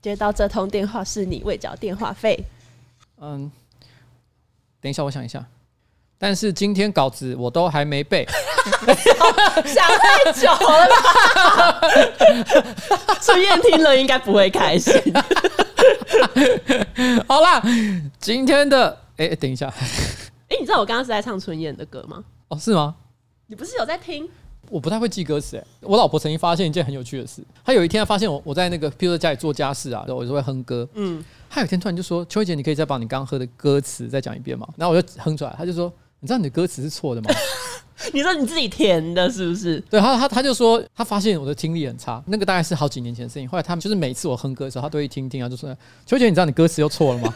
接到这通电话是你未缴电话费。嗯，等一下，我想一下。但是今天稿子我都还没背，想太久了吧？春燕听了应该不会开心。好啦，今天的哎、欸，等一下，哎、欸，你知道我刚刚是在唱春燕的歌吗？哦，是吗？你不是有在听？我不太会记歌词哎。我老婆曾经发现一件很有趣的事，她有一天她发现我我在那个，譬如说家里做家事啊，我就会哼歌。嗯，她有一天突然就说：“秋姐，你可以再把你刚喝的歌词再讲一遍吗？”然后我就哼出来，她就说。你知道你的歌词是错的吗？你说你自己填的，是不是？对，他他他就说他发现我的听力很差，那个大概是好几年前的事情。后来他们就是每次我哼歌的时候，他都会听听啊，就说：“秋姐，你知道你歌词又错了吗？”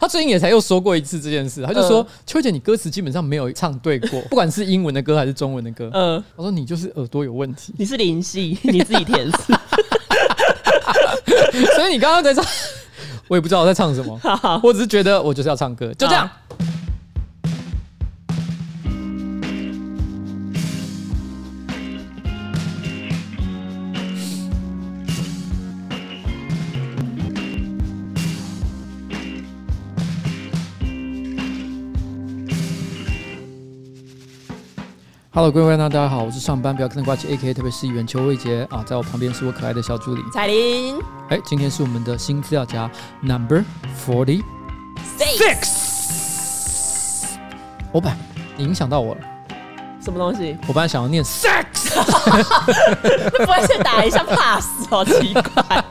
他最近也才又说过一次这件事，他就说：“秋姐，你歌词基本上没有唱对过，不管是英文的歌还是中文的歌。”嗯，我说你就是耳朵有问题，你是灵系，你自己填词。所以你刚刚在唱，我也不知道我在唱什么，我只是觉得我就是要唱歌，就这样。Hello，各位观众，大家好，我是上班不要看的呱吉 A.K.A 特别是议员邱伟杰啊，在我旁边是我可爱的小助理彩玲。哎、欸，今天是我们的新资料夹 Number Forty Six。我本来你影响到我了，什么东西？我本来想要念 Sex，不会先打一下 Pass，好奇怪。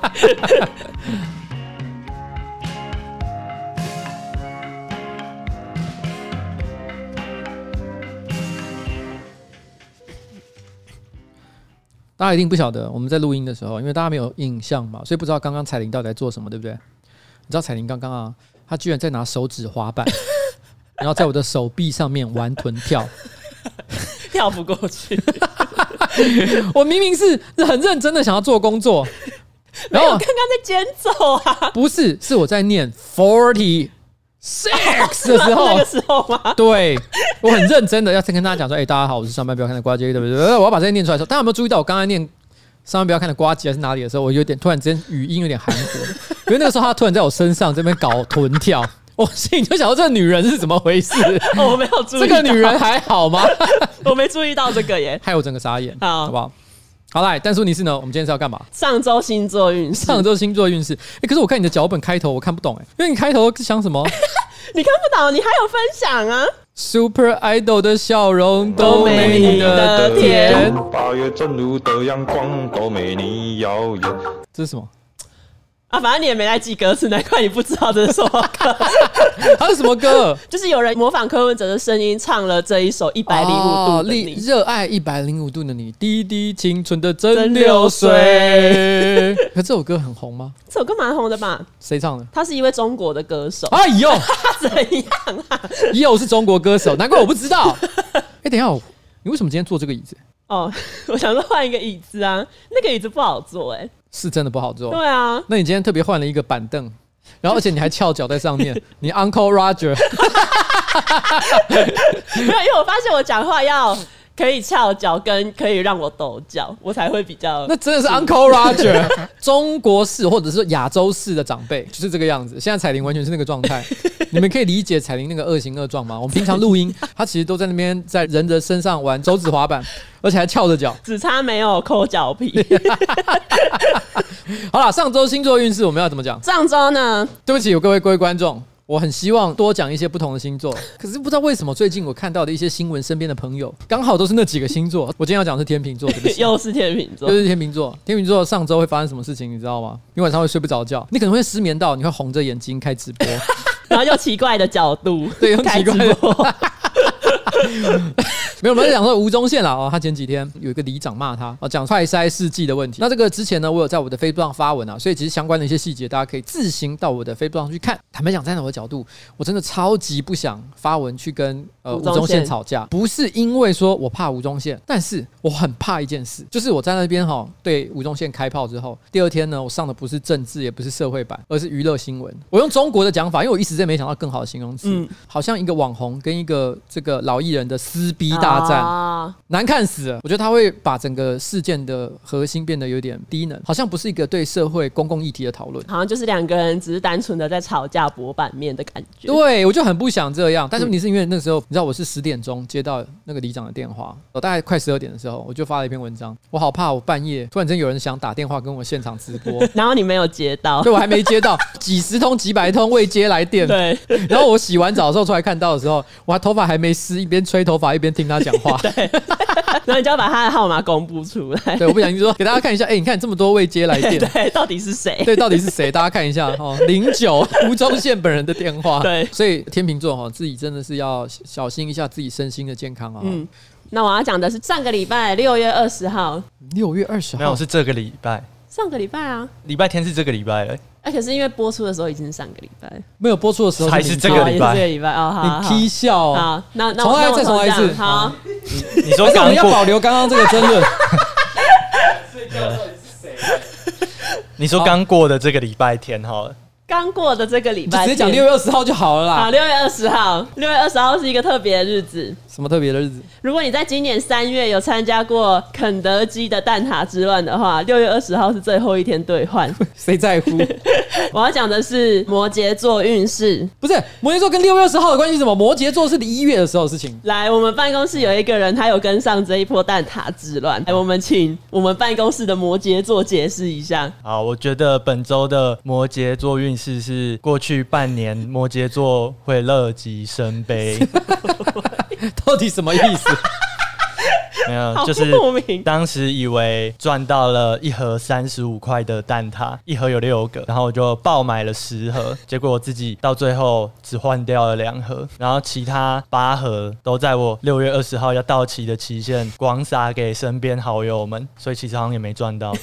大家一定不晓得，我们在录音的时候，因为大家没有印象嘛，所以不知道刚刚彩玲到底在做什么，对不对？你知道彩玲刚刚啊，她居然在拿手指滑板，然后在我的手臂上面玩臀跳，跳不过去。我明明是很认真的想要做工作，然后我刚刚在捡走啊，不是，是我在念 forty。Sex 的时候，那个时候吗？对，我很认真的要先跟大家讲说，哎、欸，大家好，我是上班不要看的瓜姐，对不对？我要把这些念出来的时候，大家有没有注意到我刚才念上班不要看的瓜姐还是哪里的时候，我有点突然之间语音有点含糊，因为那个时候他突然在我身上这边搞臀跳，我心里就想到，这个女人是怎么回事？哦、我没有注意，这个女人还好吗？我没注意到这个耶，害我整个傻眼，好，好不好？好来，但是问题是呢，我们今天是要干嘛？上周星座运势，上周星座运势。哎，可是我看你的脚本开头，我看不懂哎，因为你开头是想什么？你看不到，你还有分享啊？Super Idol 的笑容都没你的甜。八月正如的阳光都没你耀眼。这是什么？啊，反正你也没来记歌词，难怪你不知道这是 什么歌。它是什么歌？就是有人模仿柯文哲的声音唱了这一首《一百零五度的你》，热爱一百零五度的你，滴滴青春的蒸馏水。可这首歌很红吗？这首歌蛮红的吧？谁唱的？他是一位中国的歌手。哎呦，怎样啊？又是中国歌手，难怪我不知道。哎、欸，等一下，你为什么今天坐这个椅子？哦，我想说换一个椅子啊，那个椅子不好坐哎、欸。是真的不好坐。对啊，那你今天特别换了一个板凳，然后而且你还翘脚在上面，你 Uncle Roger。没有，因为我发现我讲话要可以翘脚，跟可以让我抖脚，我才会比较。那真的是 Uncle Roger，中国式或者是亚洲式的长辈就是这个样子。现在彩玲完全是那个状态，你们可以理解彩玲那个恶形恶状吗？我们平常录音，他其实都在那边在人的身上玩手指滑板。而且还翘着脚，只差没有抠脚皮。好了，上周星座运势我们要怎么讲？上周呢？对不起，有各位各位观众，我很希望多讲一些不同的星座，可是不知道为什么最近我看到的一些新闻，身边的朋友刚好都是那几个星座。我今天要讲的是天秤座，对不起，又是天秤座，又是天秤座。天秤座上周会发生什么事情，你知道吗？你晚上会睡不着觉，你可能会失眠到你会红着眼睛开直播，然后用奇怪的角度，对，用奇怪的。没有，我们讲说吴宗宪了哦。他前几天有一个里长骂他哦，讲快筛试剂的问题。那这个之前呢，我有在我的 Facebook 上发文啊，所以其实相关的一些细节，大家可以自行到我的 Facebook 上去看。坦白讲，站在我的角度，我真的超级不想发文去跟呃吴宗宪吵架，不是因为说我怕吴宗宪，但是我很怕一件事，就是我在那边哈对吴宗宪开炮之后，第二天呢，我上的不是政治，也不是社会版，而是娱乐新闻。我用中国的讲法，因为我一时间没想到更好的形容词，嗯，好像一个网红跟一个这个老艺人的撕逼大。战，啊难看死了。我觉得他会把整个事件的核心变得有点低能，好像不是一个对社会公共议题的讨论，好像就是两个人只是单纯的在吵架博版面的感觉。对，我就很不想这样。但是你是因为那时候，你知道我是十点钟接到那个里长的电话，我大概快十二点的时候，我就发了一篇文章。我好怕我半夜突然间有人想打电话跟我现场直播，然后你没有接到，对，我还没接到，几十通几百通未接来电。对，然后我洗完澡的时候出来看到的时候，我还头发还没湿，一边吹头发一边听他讲话。对，然后你就要把他的号码公布出来。对，我不小心说给大家看一下，哎、欸，你看这么多未接来电，对，到底是谁？对，到底是谁？大家看一下哦，零九吴宗宪本人的电话。对，所以天秤座哈，自己真的是要小心一下自己身心的健康啊。嗯，那我要讲的是上个礼拜六月二十号，六月二十号没有是这个礼拜，上个礼拜啊，礼拜天是这个礼拜了。哎、欸，可是因为播出的时候已经是上个礼拜，没有播出的时候才是这个礼拜，哦、这个礼拜哦。好，你踢笑、哦，好，那那重来我再重来一次。好，你你说刚们要保留刚刚这个争论。你说刚过的这个礼拜天哈。刚过的这个礼拜，直接讲六月二十号就好了啦。好，六月二十号，六月二十号是一个特别的日子。什么特别的日子？如果你在今年三月有参加过肯德基的蛋挞之乱的话，六月二十号是最后一天兑换。谁在乎？我要讲的是摩羯座运势。不是摩羯座跟六月二十号的关系是什么？摩羯座是一月的时候的事情。来，我们办公室有一个人，他有跟上这一波蛋挞之乱。来，我们请我们办公室的摩羯座解释一下。好，我觉得本周的摩羯座运势是过去半年摩羯座会乐极生悲。到底什么意思？没有，就是当时以为赚到了一盒三十五块的蛋挞，一盒有六个，然后我就爆买了十盒，结果我自己到最后只换掉了两盒，然后其他八盒都在我六月二十号要到期的期限广撒给身边好友们，所以其实好像也没赚到。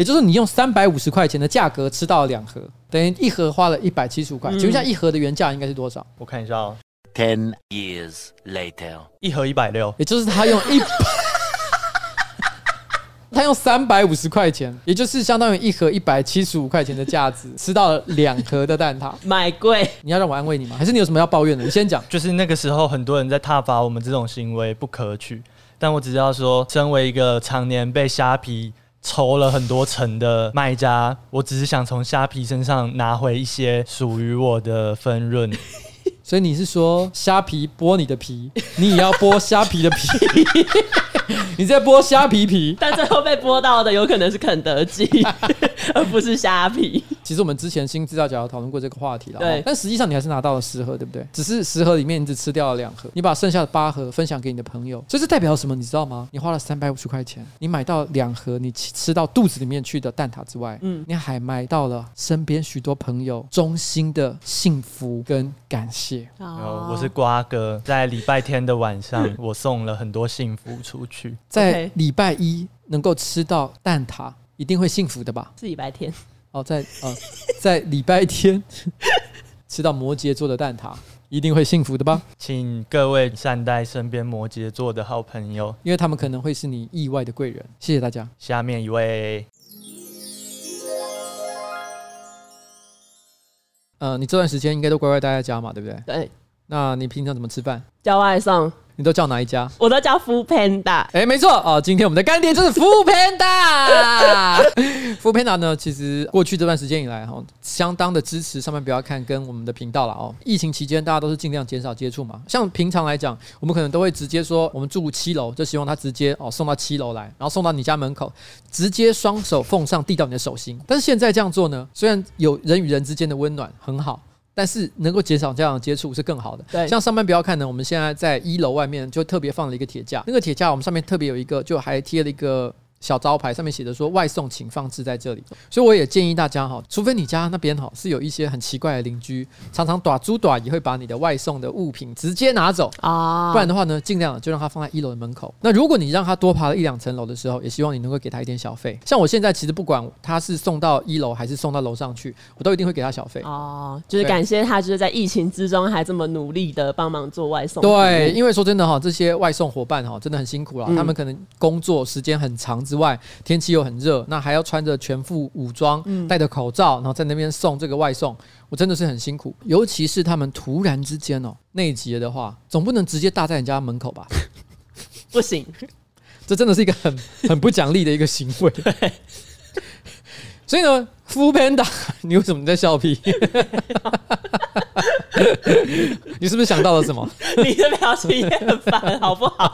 也就是你用三百五十块钱的价格吃到了两盒，等于一盒花了一百七十五块。请问一下，一盒的原价应该是多少？我看一下哦。Ten years later，一盒一百六，也就是他用一，他用三百五十块钱，也就是相当于一盒一百七十五块钱的价值，吃到了两盒的蛋挞，买贵。你要让我安慰你吗？还是你有什么要抱怨的？你先讲。就是那个时候，很多人在挞伐我们这种行为不可取，但我只知道说，身为一个常年被虾皮抽了很多层的卖家，我只是想从虾皮身上拿回一些属于我的分润。所以你是说虾皮剥你的皮，你也要剥虾皮的皮？你在剥虾皮皮，但最后被剥到的有可能是肯德基，而不是虾皮。其实我们之前新资料夹有讨论过这个话题了，对。但实际上你还是拿到了十盒，对不对？只是十盒里面你只吃掉了两盒，你把剩下的八盒分享给你的朋友，所以这是代表什么？你知道吗？你花了三百五十块钱，你买到两盒你吃到肚子里面去的蛋挞之外，嗯，你还买到了身边许多朋友衷心的幸福跟感谢。哦，我是瓜哥，在礼拜天的晚上，我送了很多幸福出去。在礼拜一能够吃到蛋挞，一定会幸福的吧？是礼拜天。哦，在呃，在礼拜天 吃到摩羯座的蛋挞，一定会幸福的吧？请各位善待身边摩羯座的好朋友，因为他们可能会是你意外的贵人。谢谢大家。下面一位，呃，你这段时间应该都乖乖待在家嘛，对不对？对。那你平常怎么吃饭？叫外送。你都叫哪一家？我都叫 Foodpanda。哎，没错哦，今天我们的干爹就是 Foodpanda。Foodpanda 呢，其实过去这段时间以来哈，相当的支持上面不要看跟我们的频道了哦。疫情期间大家都是尽量减少接触嘛，像平常来讲，我们可能都会直接说我们住七楼，就希望他直接哦送到七楼来，然后送到你家门口，直接双手奉上递到你的手心。但是现在这样做呢，虽然有人与人之间的温暖很好。但是能够减少这样的接触是更好的。对，像上班不要看呢，我们现在在一楼外面就特别放了一个铁架，那个铁架我们上面特别有一个，就还贴了一个。小招牌上面写着说外送请放置在这里，所以我也建议大家哈，除非你家那边哈是有一些很奇怪的邻居，常常打猪打也会把你的外送的物品直接拿走啊，不然的话呢，尽量就让他放在一楼的门口。那如果你让他多爬了一两层楼的时候，也希望你能够给他一点小费。像我现在其实不管他是送到一楼还是送到楼上去，我都一定会给他小费哦，就是感谢他就是在疫情之中还这么努力的帮忙做外送。对，因为说真的哈，这些外送伙伴哈真的很辛苦了，他们可能工作时间很长。之外，天气又很热，那还要穿着全副武装，戴着口罩，然后在那边送这个外送，我真的是很辛苦。尤其是他们突然之间哦内急了的话，总不能直接搭在人家门口吧？不行，这真的是一个很很不讲理的一个行为。所以呢，foodpanda，你为什么在笑屁？你是不是想到了什么？你的表情也很烦，好不好？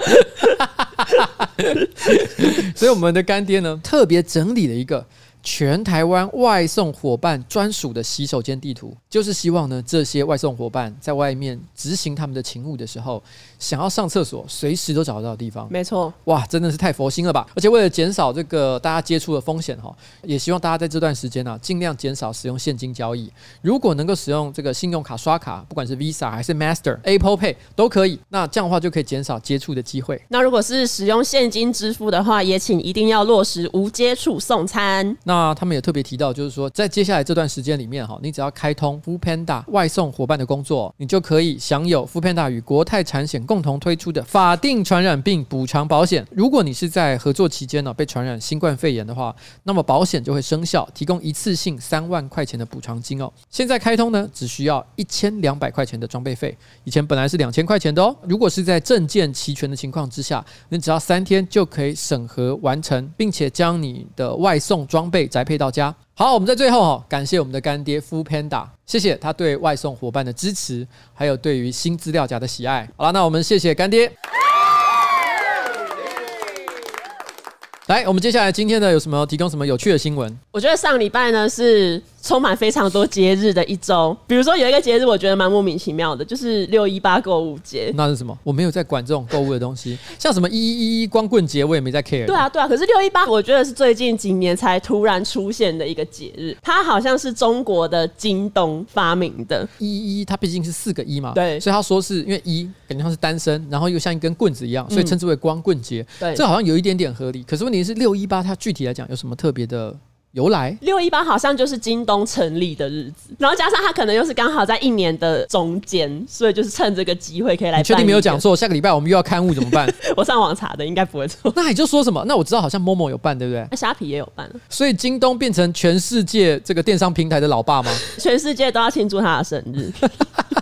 所以我们的干爹呢，特别整理了一个。全台湾外送伙伴专属的洗手间地图，就是希望呢，这些外送伙伴在外面执行他们的勤务的时候，想要上厕所，随时都找得到的地方。没错，哇，真的是太佛心了吧！而且为了减少这个大家接触的风险哈，也希望大家在这段时间呢，尽量减少使用现金交易。如果能够使用这个信用卡刷卡，不管是 Visa 还是 Master、Apple Pay 都可以。那这样的话就可以减少接触的机会。那如果是使用现金支付的话，也请一定要落实无接触送餐。那那他们也特别提到，就是说，在接下来这段时间里面，哈，你只要开通 f o o Panda 外送伙伴的工作，你就可以享有 f o o Panda 与国泰产险共同推出的法定传染病补偿保险。如果你是在合作期间呢被传染新冠肺炎的话，那么保险就会生效，提供一次性三万块钱的补偿金哦。现在开通呢，只需要一千两百块钱的装备费，以前本来是两千块钱的哦。如果是在证件齐全的情况之下，你只要三天就可以审核完成，并且将你的外送装备。宅配到家。好，我们在最后哈，感谢我们的干爹 Fu Panda，谢谢他对外送伙伴的支持，还有对于新资料夹的喜爱。好了，那我们谢谢干爹。来，我们接下来今天呢，有什么提供什么有趣的新闻？我觉得上礼拜呢是充满非常多节日的一周，比如说有一个节日，我觉得蛮莫名其妙的，就是六一八购物节。那是什么？我没有在管这种购物的东西，像什么一一一光棍节，我也没在 care。对啊，对啊。可是六一八，我觉得是最近几年才突然出现的一个节日，它好像是中国的京东发明的。一一一，它毕竟是四个一嘛，对，所以他说是因为一感觉像是单身，然后又像一根棍子一样，所以称之为光棍节。嗯、对，这好像有一点点合理。可是问题是六一八，它具体来讲有什么特别的？由来六一八好像就是京东成立的日子，然后加上他可能又是刚好在一年的中间，所以就是趁这个机会可以来。确定没有讲错？下个礼拜我们又要刊物怎么办？我上网查的，应该不会错。那你就说什么？那我知道好像 Momo 有办，对不对？那虾皮也有办，所以京东变成全世界这个电商平台的老爸吗？全世界都要庆祝他的生日。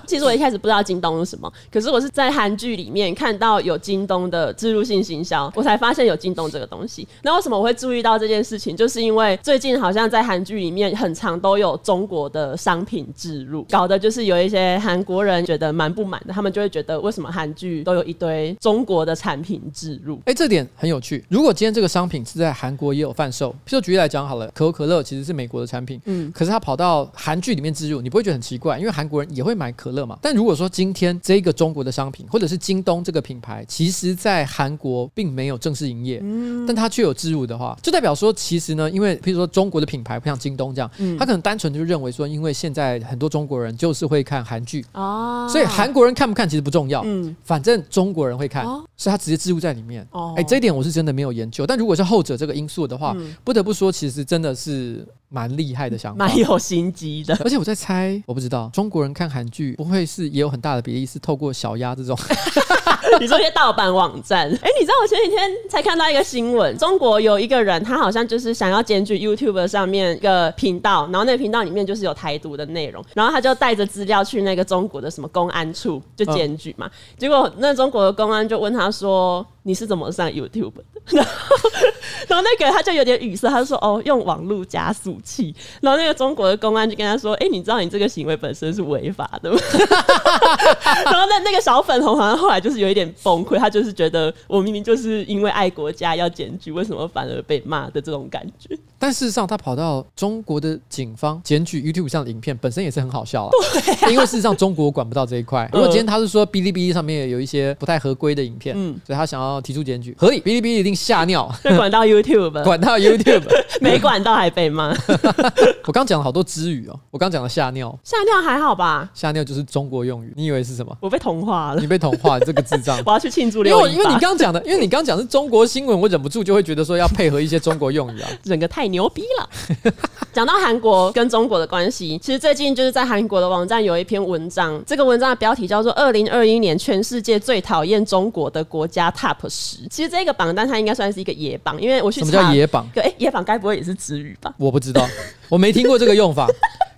其实我一开始不知道京东是什么，可是我是在韩剧里面看到有京东的置入性行销，我才发现有京东这个东西。那为什么我会注意到这件事情？就是因为最近好像在韩剧里面很常都有中国的商品置入，搞的就是有一些韩国人觉得蛮不满的，他们就会觉得为什么韩剧都有一堆中国的产品置入？哎，这点很有趣。如果今天这个商品是在韩国也有贩售，譬如举例来讲好了，可口可乐其实是美国的产品，嗯，可是它跑到韩剧里面置入，你不会觉得很奇怪？因为韩国人也会买可乐嘛。但如果说今天这个中国的商品，或者是京东这个品牌，其实在韩国并没有正式营业，嗯，但它却有置入的话，就代表说其实呢，因为譬如说中国的品牌不像。京东这样，嗯，他可能单纯就认为说，因为现在很多中国人就是会看韩剧哦，所以韩国人看不看其实不重要，嗯，反正中国人会看，哦，所以他直接置入在里面。哦，哎，这一点我是真的没有研究，但如果是后者这个因素的话，嗯，不得不说，其实真的是。蛮厉害的想法，蛮有心机的。而且我在猜，我不知道中国人看韩剧不会是也有很大的比例是透过小鸭这种，你说一些盗版网站。哎，你知道我前几天才看到一个新闻，中国有一个人，他好像就是想要检举 YouTube 上面一个频道，然后那个频道里面就是有台独的内容，然后他就带着资料去那个中国的什么公安处就检举嘛，结果那中国的公安就问他说。你是怎么上 YouTube 的？然后，然后那个他就有点语塞，他就说：“哦，用网络加速器。”然后那个中国的公安就跟他说：“哎，你知道你这个行为本身是违法的吗？” 然后那那个小粉红好像后来就是有一点崩溃，他就是觉得我明明就是因为爱国家要检举，为什么反而被骂的这种感觉。但事实上，他跑到中国的警方检举 YouTube 上的影片，本身也是很好笑啊。对，因为事实上中国管不到这一块。如果今天他是说哔哩哔哩上面有一些不太合规的影片，嗯，所以他想要提出检举，合理。哔哩哔哩一定吓尿，管到 YouTube，管到 YouTube，没管到还被骂。我刚讲了好多支语哦，我刚讲了吓尿，吓尿还好吧？吓尿就是中国用语，你以为是什么？我被同化了，你被同化，这个智障。我要去庆祝。因为因为你刚刚讲的，因为你刚刚讲是中国新闻，我忍不住就会觉得说要配合一些中国用语啊，整个太牛逼了。讲到韩国跟中国的关系，其实最近就是在韩国的网站有一篇文章，这个文章的标题叫做《二零二一年全世界最讨厌中国的国家 Top 十》。其实这个榜单它应该算是一个野榜，因为我去查，什么叫野榜？哎，野榜该不会也是词语吧？我不知道，我没听过这个用法。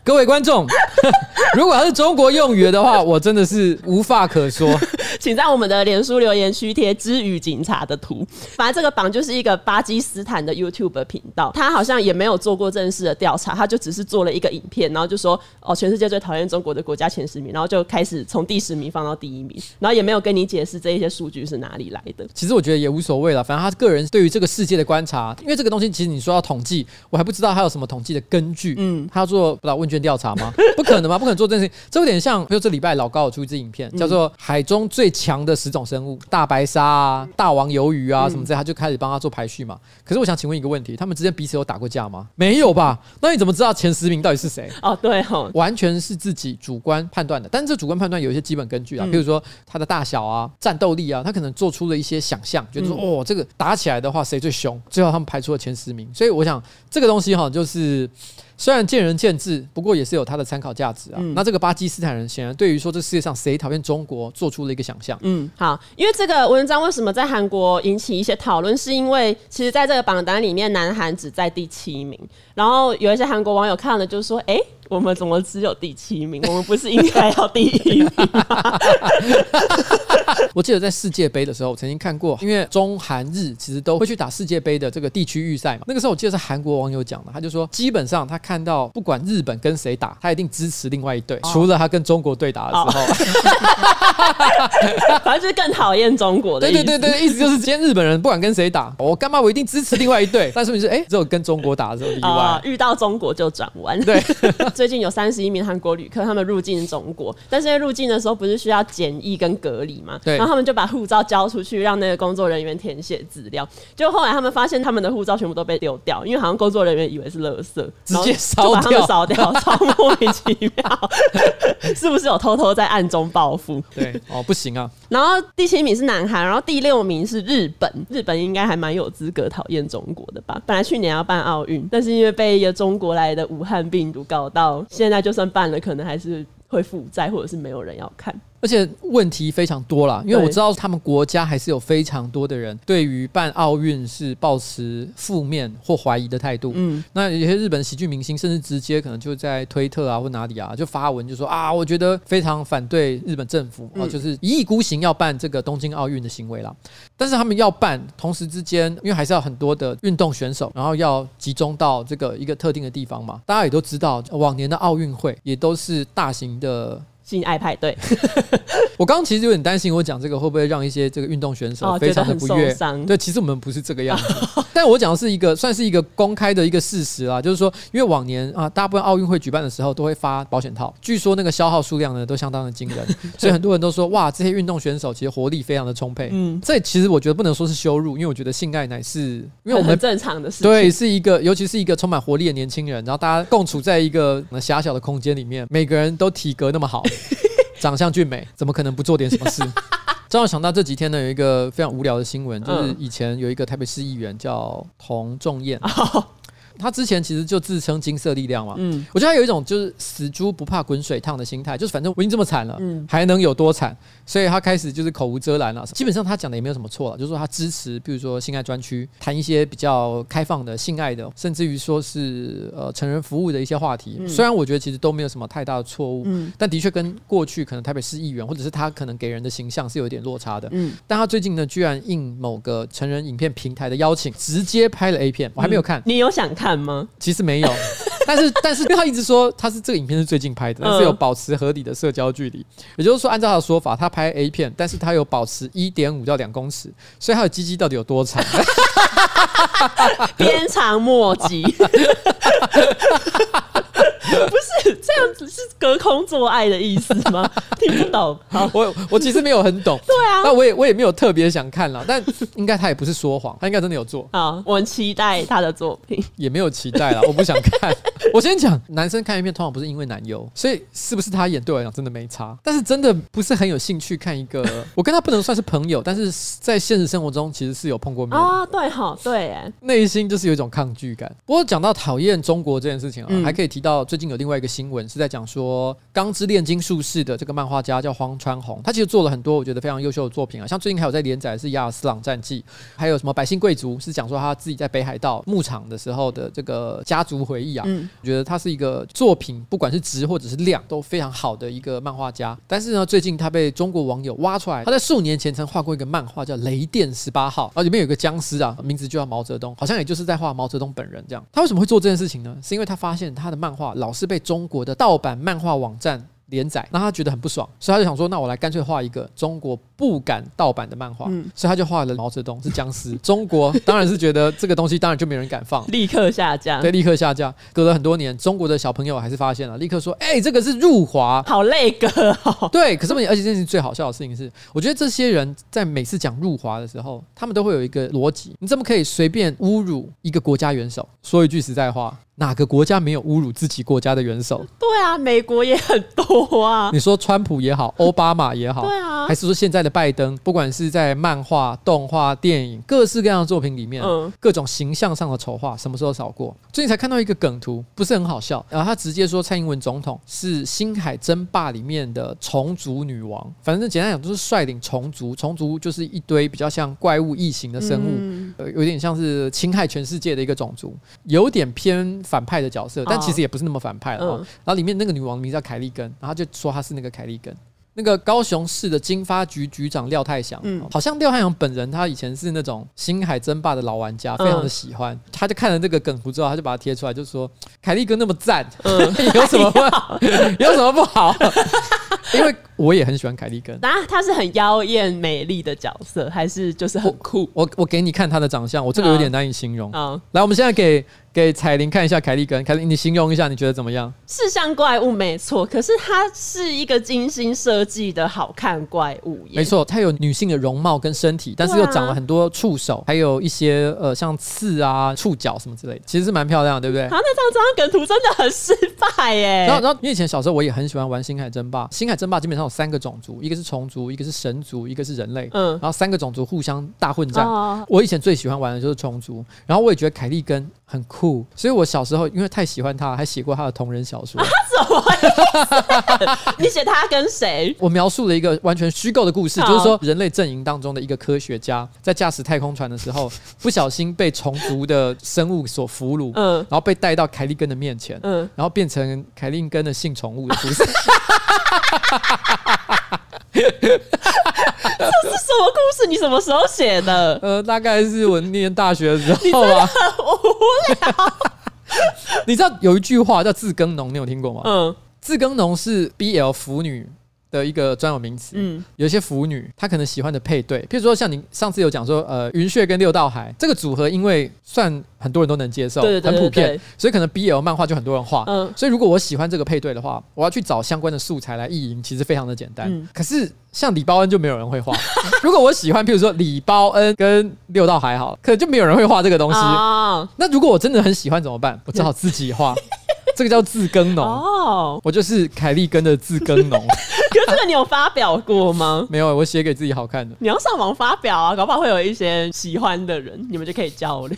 各位观众，如果他是中国用语的话，我真的是无话可说。请在我们的脸书留言区贴“之语警察”的图。反正这个榜就是一个巴基斯坦的 YouTube 频道，他好像也没有做过正式的调查，他就只是做了一个影片，然后就说哦，全世界最讨厌中国的国家前十名，然后就开始从第十名放到第一名，然后也没有跟你解释这一些数据是哪里来的。其实我觉得也无所谓了，反正他个人对于这个世界的观察，因为这个东西其实你说要统计，我还不知道他有什么统计的根据。嗯，他要做不知道问卷调查吗？不可能吧？不可能做这件事情，这有点像，比如这礼拜老高有出一支影片，叫做《海中最强的十种生物》，大白鲨啊、大王鱿鱼啊什么之类，他就开始帮他做排序嘛。可是我想请问一个问题，他们之间彼此有打过架吗？没有吧？那你怎么知道前十名到底是谁？哦，对哦，完全是自己主观判断的。但是这主观判断有一些基本根据啊，比如说它的大小啊、战斗力啊，他可能做出了一些想象，觉得说哦，这个打起来的话谁最凶？最后他们排出了前十名。所以我想这个东西哈，就是。虽然见仁见智，不过也是有它的参考价值啊。嗯、那这个巴基斯坦人显然对于说这世界上谁讨厌中国做出了一个想象。嗯，好，因为这个文章为什么在韩国引起一些讨论，是因为其实在这个榜单里面，南韩只在第七名。然后有一些韩国网友看了就说：“哎、欸，我们怎么只有第七名？我们不是应该要第一名吗？” 我记得在世界杯的时候，我曾经看过，因为中韩日其实都会去打世界杯的这个地区预赛嘛。那个时候我记得是韩国网友讲的，他就说，基本上他看到不管日本跟谁打，他一定支持另外一队，哦、除了他跟中国队打的时候，哦、反正就是更讨厌中国的。对对对对，意思就是今天日本人不管跟谁打，我干嘛我一定支持另外一队？但是你是，哎，只有跟中国打的时候例外。哦遇到中国就转弯。对，最近有三十一名韩国旅客，他们入境中国，但是因为入境的时候不是需要检疫跟隔离嘛？对。然后他们就把护照交出去，让那个工作人员填写资料。就后来他们发现他们的护照全部都被丢掉，因为好像工作人员以为是垃圾，直接烧掉，烧掉，超莫名其妙。是不是有偷偷在暗中报复？对，哦，不行啊。然后第七名是南韩，然后第六名是日本。日本应该还蛮有资格讨厌中国的吧？本来去年要办奥运，但是因为被一个中国来的武汉病毒搞到，现在就算办了，可能还是会负债，或者是没有人要看。而且问题非常多啦，因为我知道他们国家还是有非常多的人对于办奥运是抱持负面或怀疑的态度。嗯，那有些日本喜剧明星甚至直接可能就在推特啊或哪里啊就发文就说啊，我觉得非常反对日本政府啊，就是一意孤行要办这个东京奥运的行为啦。但是他们要办，同时之间因为还是要很多的运动选手，然后要集中到这个一个特定的地方嘛。大家也都知道，往年的奥运会也都是大型的。性爱派对，我刚刚其实有点担心，我讲这个会不会让一些这个运动选手非常的不悦？对，其实我们不是这个样子，但我讲的是一个算是一个公开的一个事实啦，就是说，因为往年啊，大部分奥运会举办的时候都会发保险套，据说那个消耗数量呢都相当的惊人，所以很多人都说哇，这些运动选手其实活力非常的充沛。嗯，这其实我觉得不能说是羞辱，因为我觉得性爱乃是因为我们很正常的事情，对，是一个尤其是一个充满活力的年轻人，然后大家共处在一个狭小的空间里面，每个人都体格那么好。长相俊美，怎么可能不做点什么事？正好想到这几天呢，有一个非常无聊的新闻，就是以前有一个台北市议员叫童仲彦。他之前其实就自称金色力量嘛，嗯，我觉得他有一种就是死猪不怕滚水烫的心态，就是反正我已经这么惨了，嗯，还能有多惨？所以他开始就是口无遮拦了。基本上他讲的也没有什么错了，就是说他支持，比如说性爱专区，谈一些比较开放的性爱的，甚至于说是呃成人服务的一些话题。虽然我觉得其实都没有什么太大的错误，嗯，但的确跟过去可能台北市议员或者是他可能给人的形象是有点落差的，嗯。但他最近呢，居然应某个成人影片平台的邀请，直接拍了 A 片，我还没有看，你有想看？看吗？其实没有，但是 但是他一直说他是这个影片是最近拍的，但是有保持合理的社交距离，也就是说按照他的说法，他拍 A 片，但是他有保持一点五到两公尺，所以他的鸡鸡到底有多长？鞭长莫及。这样子，是隔空做爱的意思吗？听不懂。好，我我其实没有很懂。对啊，那我也我也没有特别想看了，但应该他也不是说谎，他应该真的有做。好，我很期待他的作品。也没有期待了，我不想看。我先讲，男生看一片通常不是因为男优，所以是不是他演对我来讲真的没差。但是真的不是很有兴趣看一个，我跟他不能算是朋友，但是在现实生活中其实是有碰过面啊、哦。对哈，对，哎，内心就是有一种抗拒感。不过讲到讨厌中国这件事情啊，嗯、还可以提到。最近有另外一个新闻是在讲说《钢之炼金术士》的这个漫画家叫荒川弘，他其实做了很多我觉得非常优秀的作品啊，像最近还有在连载的是《亚尔斯朗战记》，还有什么《百姓贵族》是讲说他自己在北海道牧场的时候的这个家族回忆啊。嗯，我觉得他是一个作品不管是值或者是量都非常好的一个漫画家。但是呢，最近他被中国网友挖出来，他在数年前曾画过一个漫画叫《雷电十八号》，然后里面有个僵尸啊，名字就叫毛泽东，好像也就是在画毛泽东本人这样。他为什么会做这件事情呢？是因为他发现他的漫画老是被中国的盗版漫画网站连载，那他觉得很不爽，所以他就想说，那我来干脆画一个中国不敢盗版的漫画，嗯，所以他就画了毛泽东是僵尸。中国当然是觉得这个东西当然就没人敢放，立刻下架，对，立刻下架。隔了很多年，中国的小朋友还是发现了，立刻说，哎、欸，这个是入华，好累个、哦，对。可是问题，而且这件最好笑的事情是，我觉得这些人在每次讲入华的时候，他们都会有一个逻辑，你怎么可以随便侮辱一个国家元首？说一句实在话。哪个国家没有侮辱自己国家的元首？对啊，美国也很多啊。你说川普也好，奥巴马也好，对啊，还是说现在的拜登，不管是在漫画、动画、电影各式各样的作品里面，嗯，各种形象上的丑化，什么时候少过？最近才看到一个梗图，不是很好笑。然后他直接说蔡英文总统是《星海争霸》里面的虫族女王，反正简单讲就是率领虫族，虫族就是一堆比较像怪物异形的生物，嗯、呃，有点像是侵害全世界的一个种族，有点偏。反派的角色，但其实也不是那么反派了。哦嗯、然后里面那个女王名字叫凯利根，然后就说她是那个凯利根。那个高雄市的经发局局长廖泰祥，嗯，好像廖泰祥本人他以前是那种星海争霸的老玩家，非常的喜欢。他就看了这个梗图之后，他就把它贴出来，就说凯利哥那么赞，嗯，有什么不好？有什么不好？因为我也很喜欢凯利根。啊，他是很妖艳美丽的角色，还是就是很酷？我我，我给你看他的长相，我这个有点难以形容。啊，来，我们现在给。给彩铃看一下凯利根，凯利，你形容一下，你觉得怎么样？是像怪物没错，可是它是一个精心设计的好看怪物。没错，它有女性的容貌跟身体，但是又长了很多触手，还有一些呃像刺啊、触角什么之类的，其实是蛮漂亮的，对不对？啊，那张张梗图真的很失败耶。然后，然后，因为以前小时候我也很喜欢玩《星海争霸》，《星海争霸》基本上有三个种族，一个是虫族，一个是神族，一个是人类。嗯，然后三个种族互相大混战。哦，我以前最喜欢玩的就是虫族，然后我也觉得凯利根很酷，所以我小时候因为太喜欢他，还写过他的同人小说。啊，什么意思？你写他跟谁？我描述了一个完全虚构的故事，就是说人类阵营当中的一个科学家在驾驶太空船的时候，不小心被虫族的生物所俘虏，嗯，然后被带到凯利根的面前，嗯，然后变成凯利根的性宠物的故事。这是什么故事？你什么时候写的？呃，大概是我念大学的时候吧。无聊。你知道有一句话叫“自耕农”，你有听过吗？嗯，“自耕农”是 BL 腐女的一个专有名词。嗯，有一些腐女她可能喜欢的配对，譬如说像你上次有讲说，呃，云雀跟六道海这个组合，因为算很多人都能接受，很普遍，所以可能 BL 漫画就很多人画。嗯，所以如果我喜欢这个配对的话，我要去找相关的素材来意淫，其实非常的简单。嗯，可是。像李包恩就没有人会画。如果我喜欢，譬如说李包恩跟六道海好，可能就没有人会画这个东西。Oh. 那如果我真的很喜欢怎么办？我只好自己画。这个叫自耕农。哦，oh. 我就是凯利根的自耕农。可是这个你有发表过吗？没有，我写给自己好看的。你要上网发表啊，搞不好会有一些喜欢的人，你们就可以交流。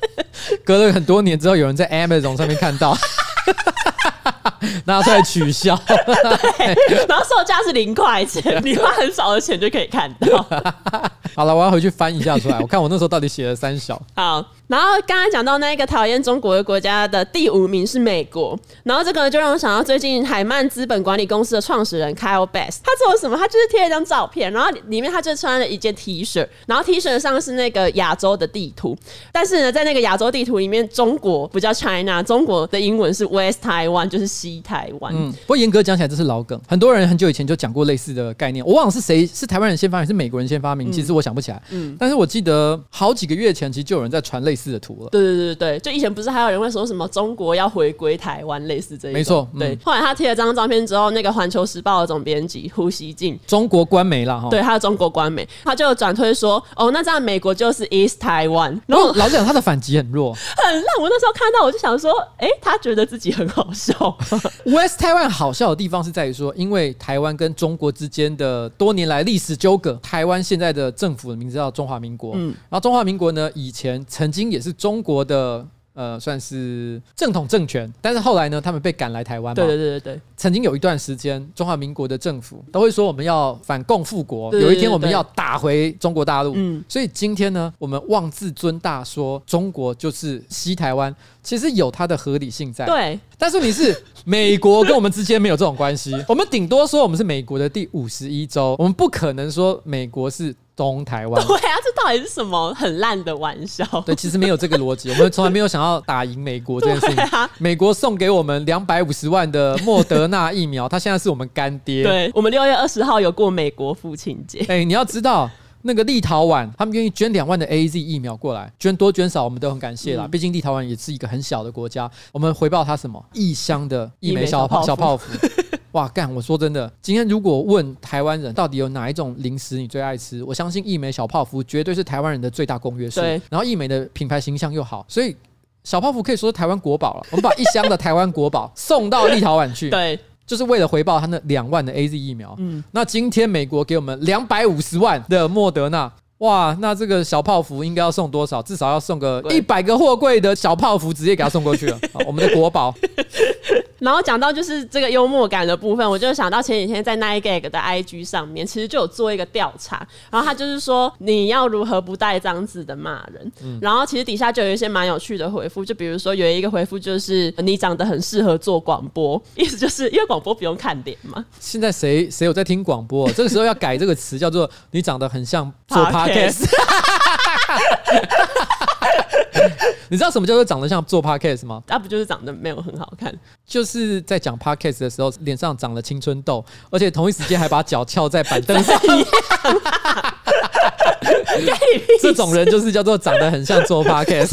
隔了很多年之后，有人在 Amazon 上面看到。拿出来取消，对，然后售价是零块钱，你花很少的钱就可以看到。好了，我要回去翻一下出来，我看我那时候到底写了三小。好。然后刚才讲到那个讨厌中国的国家的第五名是美国，然后这个就让我想到最近海曼资本管理公司的创始人 Kyle Bass，他做了什么？他就是贴了一张照片，然后里面他就穿了一件 T 恤，然后 T 恤上是那个亚洲的地图，但是呢，在那个亚洲地图里面，中国不叫 China，中国的英文是 West Taiwan，就是西台湾。嗯，不过严格讲起来，这是老梗，很多人很久以前就讲过类似的概念，我忘了是谁，是台湾人先发明，是美国人先发明？其实我想不起来。嗯，但是我记得好几个月前，其实就有人在传类似的图了。对对对对，就以前不是还有人会说什么中国要回归台湾，类似这一种。没错，嗯、对。后来他贴了这张照片之后，那个《环球时报》的总编辑胡锡进，中国官媒啦，哈，对，他的中国官媒，他就转推说，哦，那这样美国就是 East Taiwan。然后老实讲，他的反击很弱，很烂。我那时候看到，我就想说，哎，他觉得自己很好笑。West Taiwan 好笑的地方是在于说，因为台湾跟中国之间的多年来历史纠葛，台湾现在的政府的名字叫中华民国，嗯，然后中华民国呢，以前曾经也是中国的。呃，算是正统政权。但是后来呢，他们被赶来台湾嘛。对对对对对。曾经有一段时间，中华民国的政府都会说我们要反共复国，有一天我们要打回中国大陆。嗯。所以今天呢，我们妄自尊大说中国就是西台湾，其实有它的合理性在。对。但是你是 美国跟我们之间没有这种关系，我们顶多说我们是美国的第五十一州，我们不可能说美国是。东台湾，对啊，这到底是什么很烂的玩笑？对，其实没有这个逻辑，我们从来没有想要打赢美国这件事情。啊、美国送给我们两百五十万的莫德纳疫苗，他现在是我们干爹。对，我们六月二十号有过美国父亲节。哎、欸，你要知道，那个立陶宛他们愿意捐两万的 AZ 疫苗过来，捐多捐少我们都很感谢啦。毕、嗯、竟立陶宛也是一个很小的国家，我们回报他什么？一箱的一枚小泡小泡芙。哇，干！我说真的，今天如果问台湾人到底有哪一种零食你最爱吃，我相信义美小泡芙绝对是台湾人的最大公约数。对，然后义美的品牌形象又好，所以小泡芙可以说是台湾国宝了。我们把一箱的台湾国宝送到立陶宛去，对，就是为了回报他那两万的 AZ 疫苗。嗯，那今天美国给我们两百五十万的莫德纳，哇，那这个小泡芙应该要送多少？至少要送个一百个货柜的小泡芙，直接给他送过去了。我们的国宝。然后讲到就是这个幽默感的部分，我就想到前几天在 Nine Gag 的 IG 上面，其实就有做一个调查，然后他就是说你要如何不带脏字的骂人，嗯、然后其实底下就有一些蛮有趣的回复，就比如说有一个回复就是你长得很适合做广播，意思就是因为广播不用看脸嘛。现在谁谁有在听广播？这个时候要改这个词叫做你长得很像 做 Podcast。你知道什么叫做长得像做 podcast 吗？那、啊、不就是长得没有很好看，就是在讲 podcast 的时候脸上长了青春痘，而且同一时间还把脚翘在板凳上。这种人就是叫做长得很像做 podcast。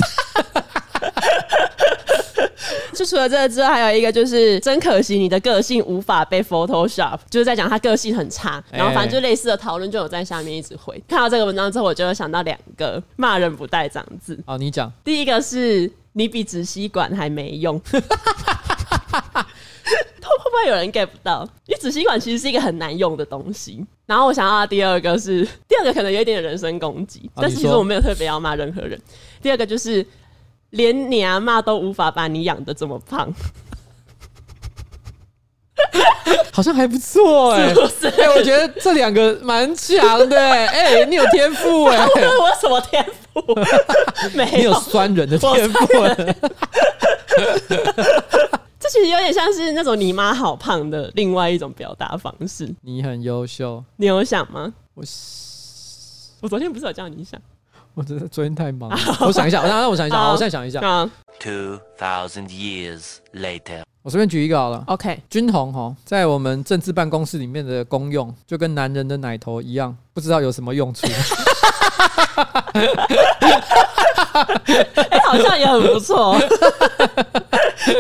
就除了这个之外，还有一个就是真可惜，你的个性无法被 Photoshop，就是在讲他个性很差，然后反正就类似的讨论就有在下面一直回。看到这个文章之后，我就会想到两个骂人不带脏字。哦，你讲。第一个是你比纸吸管还没用，会不会有人 get 不到？因为纸吸管其实是一个很难用的东西。然后我想到的第二个是，第二个可能有一点点人身攻击，但是其实我没有特别要骂任何人。第二个就是。连你阿妈都无法把你养的这么胖，好像还不错哎、欸，哎、欸，我觉得这两个蛮强的 哎、你有天赋哎、欸，我有什么天赋？没有，你有酸人的天赋。这其实有点像是那种你妈好胖的另外一种表达方式。你很优秀，你有想吗？我我昨天不是有叫你想？我真的昨天太忙了，我想一下，我让让我想一下，我现在想一下。Two thousand years later，我随便举一个好了。OK，军红哈，在我们政治办公室里面的功用，就跟男人的奶头一样，不知道有什么用处。哎，好像也很不错。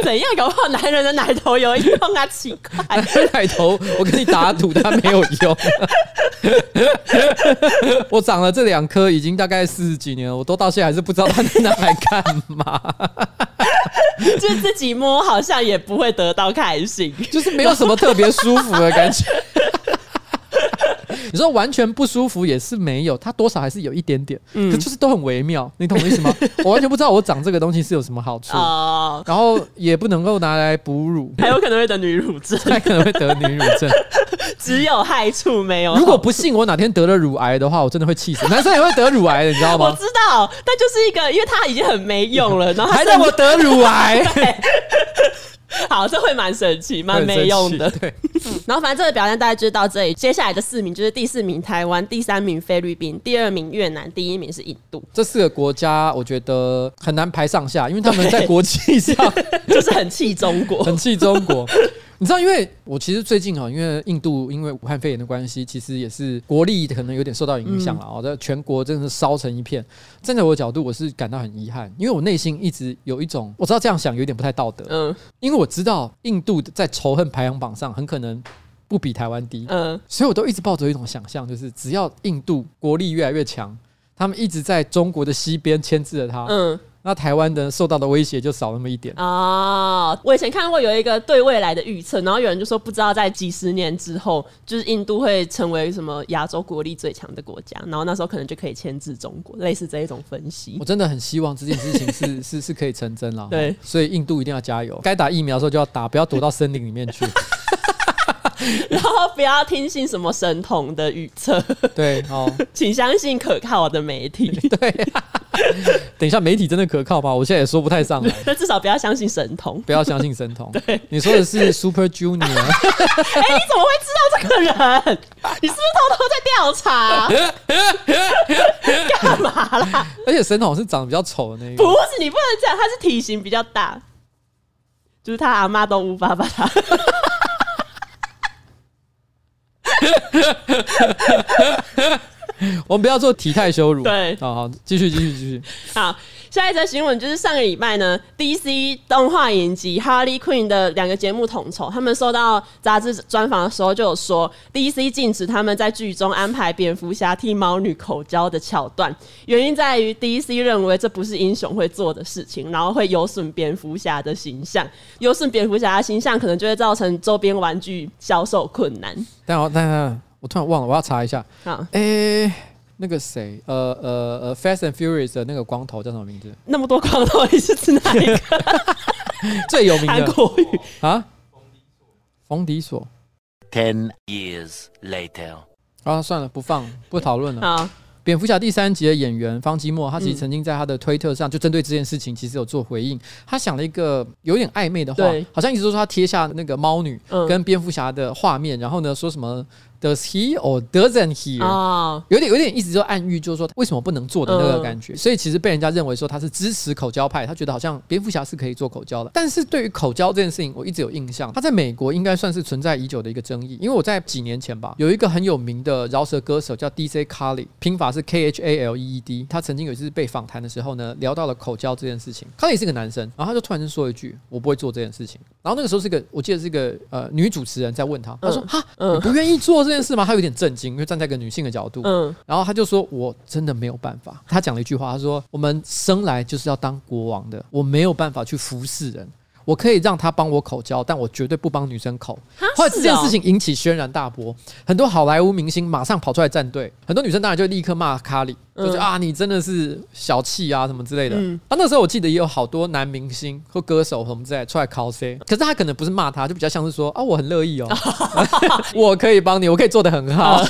怎样？搞不好男人的奶头有用啊？奇怪，奶头，我跟你打赌，它没有用。我长了这两颗，已经大概四十几年了，我都到现在还是不知道它拿来干嘛。就自己摸，好像也不会得到开心，就是没有什么特别舒服的感觉。你说完全不舒服也是没有，它多少还是有一点点，嗯，可就是都很微妙，你懂我意思吗？我完全不知道我长这个东西是有什么好处，哦，然后也不能够拿来哺乳，还有可能会得女乳症，还可能会得女乳症，只有害处没有。如果不信我哪天得了乳癌的话，我真的会气死。男生也会得乳癌的，你知道吗？我知道，但就是一个，因为他已经很没用了，然后还让我得乳癌。好，这会蛮神奇，蛮没用的。对，然后反正这个表现大概就是到这里。接下来的四名就是第四名台湾，第三名菲律宾，第二名越南，第一名是印度。这四个国家我觉得很难排上下，因为他们在国际上 就是很气中国，很气中国。你知道，因为我其实最近啊，因为印度因为武汉肺炎的关系，其实也是国力可能有点受到影响了啊，在全国真的是烧成一片。站在我的角度，我是感到很遗憾，因为我内心一直有一种，我知道这样想有点不太道德，嗯，因为我知道印度在仇恨排行榜上很可能不比台湾低，嗯，所以我都一直抱着一种想象，就是只要印度国力越来越强，他们一直在中国的西边牵制着他，嗯。那台湾的受到的威胁就少那么一点哦，我以前看过有一个对未来的预测，然后有人就说不知道在几十年之后，就是印度会成为什么亚洲国力最强的国家，然后那时候可能就可以牵制中国，类似这一种分析。我真的很希望这件事情是是是可以成真了。对，所以印度一定要加油，该打疫苗的时候就要打，不要躲到森林里面去。然后不要听信什么神童的预测，对哦，请相信可靠的媒体。对，等一下媒体真的可靠吗？我现在也说不太上来。那至少不要相信神童，不要相信神童。对，你说的是 Super Junior。哎、欸，你怎么会知道这个人？你是不是偷偷在调查？干嘛啦？而且神童是长得比较丑的那个。不是，你不能这样，他是体型比较大，就是他阿妈都无法把他。我们不要做体态羞辱。对，好好，继续，继续，继续。好，下一则新闻就是上个礼拜呢，DC 动画影集《Harley Quinn》的两个节目统筹，他们收到杂志专访的时候就有说，DC 禁止他们在剧中安排蝙蝠侠替猫女口交的桥段，原因在于 DC 认为这不是英雄会做的事情，然后会有损蝙蝠侠的形象，有损蝙蝠侠的形象，可能就会造成周边玩具销售困难。但我但是。我突然忘了，我要查一下。好，哎、欸，那个谁，呃呃呃，Fast and Furious 的那个光头叫什么名字？那么多光头，你是指哪一个？最有名的韩国语啊？冯迪索。Ten years later。啊，算了，不放，不讨论了。好。蝙蝠侠第三集的演员方基墨，他其实曾经在他的推特上就针对这件事情，其实有做回应。他想了一个有点暧昧的话，好像意思说他贴下那个猫女跟蝙蝠侠的画面，然后呢说什么。Does he or doesn't he？哦，有点有点意思，就暗喻就是说为什么不能做的那个感觉。所以其实被人家认为说他是支持口交派，他觉得好像蝙蝠侠是可以做口交的。但是对于口交这件事情，我一直有印象，他在美国应该算是存在已久的一个争议。因为我在几年前吧，有一个很有名的饶舌歌手叫 DJ Khaled，拼法是 K H A L E E D。他曾经有一次被访谈的时候呢，聊到了口交这件事情。Khaled 是个男生，然后他就突然间说一句：“我不会做这件事情。”然后那个时候是个，我记得是个呃女主持人在问他，他说：“哈，你不愿意做这件事吗？”他有点震惊。因为站在一个女性的角度，嗯，然后他就说：“我真的没有办法。”他讲了一句话，他说：“我们生来就是要当国王的，我没有办法去服侍人。我可以让他帮我口交，但我绝对不帮女生口。”后来这件事情引起轩然大波，很多好莱坞明星马上跑出来站队，很多女生当然就立刻骂卡里，就说：“啊，你真的是小气啊，什么之类的。”啊，那时候我记得也有好多男明星或歌手什么之类出来 cos，可是他可能不是骂他，就比较像是说：“啊，我很乐意哦，我可以帮你，我可以做的很好。”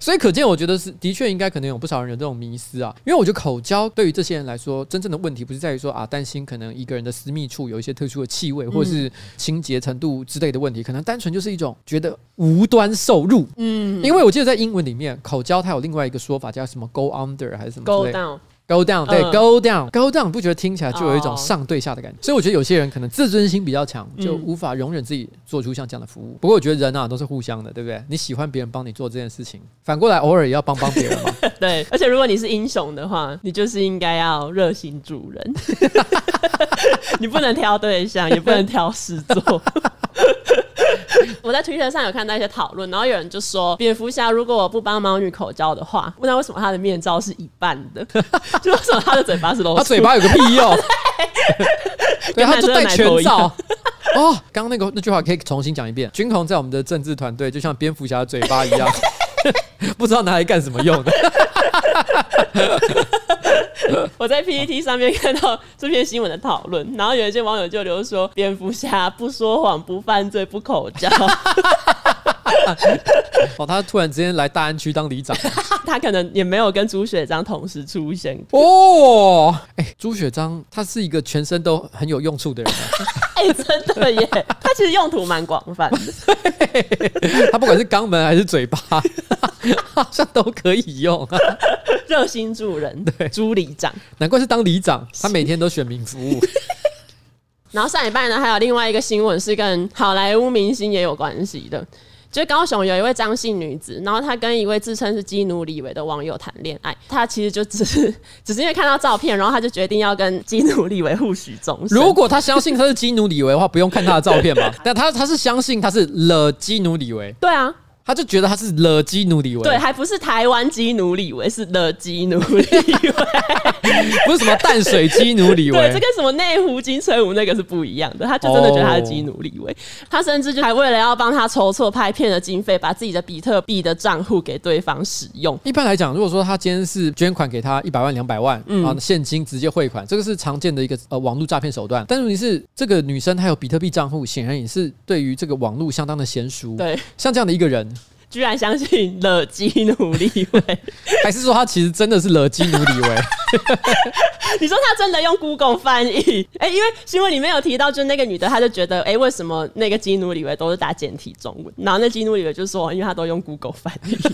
所以可见，我觉得是的确应该可能有不少人有这种迷思啊，因为我觉得口交对于这些人来说，真正的问题不是在于说啊担心可能一个人的私密处有一些特殊的气味，或者是清洁程度之类的问题，可能单纯就是一种觉得无端受辱。嗯，因为我记得在英文里面，口交它有另外一个说法，叫什么 “go under” 还是什么之类的。Go down，对、嗯、，Go down，Go down，不觉得听起来就有一种上对下的感觉？哦、所以我觉得有些人可能自尊心比较强，就无法容忍自己做出像这样的服务。嗯、不过我觉得人啊都是互相的，对不对？你喜欢别人帮你做这件事情，反过来偶尔也要帮帮别人嘛。对，而且如果你是英雄的话，你就是应该要热心助人，你不能挑对象，也不能挑事做。我在推特上有看到一些讨论，然后有人就说，蝙蝠侠如果我不帮猫女口交的话，问他为什么他的面罩是一半的？就为什么他的嘴巴是露出？他嘴巴有个屁用？对，他就戴全罩。哦，刚刚那个那句话可以重新讲一遍。军红在我们的政治团队就像蝙蝠侠的嘴巴一样，不知道拿来干什么用的。我在 PPT 上面看到这篇新闻的讨论，然后有一些网友就留说：“蝙蝠侠不说谎、不犯罪、不口交。” 哦，他突然之间来大安区当里长，他可能也没有跟朱雪章同时出现哦。哎、欸，朱雪章他是一个全身都很有用处的人，哎、欸，真的耶，他其实用途蛮广泛的，他不管是肛门还是嘴巴，好像都可以用。热心助人，对，朱里长，难怪是当里长，他每天都选民服务。然后上礼拜呢，还有另外一个新闻是跟好莱坞明星也有关系的。就高雄有一位张姓女子，然后她跟一位自称是基努李维的网友谈恋爱。她其实就只是只是因为看到照片，然后她就决定要跟基努李维互许终身。如果她相信他是基努李维的话，不用看他的照片吧？但她她是相信他是了基努李维。对啊，他就觉得他是了基努里维，对，还不是台湾基努里维，是了基努里维，不是什么淡水基努里维，对，这跟什么内湖金城武那个是不一样的。他就真的觉得他是基努里维，哦、他甚至就还为了要帮他筹措拍片的经费，把自己的比特币的账户给对方使用。一般来讲，如果说他今天是捐款给他一百万、两百万，嗯，现金直接汇款，这个是常见的一个呃网络诈骗手段。但是问题是，这个女生她有比特币账户，显然也是对于这个网络相当的娴熟。对，像这样的一个人。居然相信了基努里维，还是说他其实真的是了基努里维？你说他真的用 Google 翻译？哎、欸，因为新闻里面有提到，就那个女的，她就觉得，哎、欸，为什么那个基努里维都是打简体中文？然后那基努里维就说，因为他都用 Google 翻译。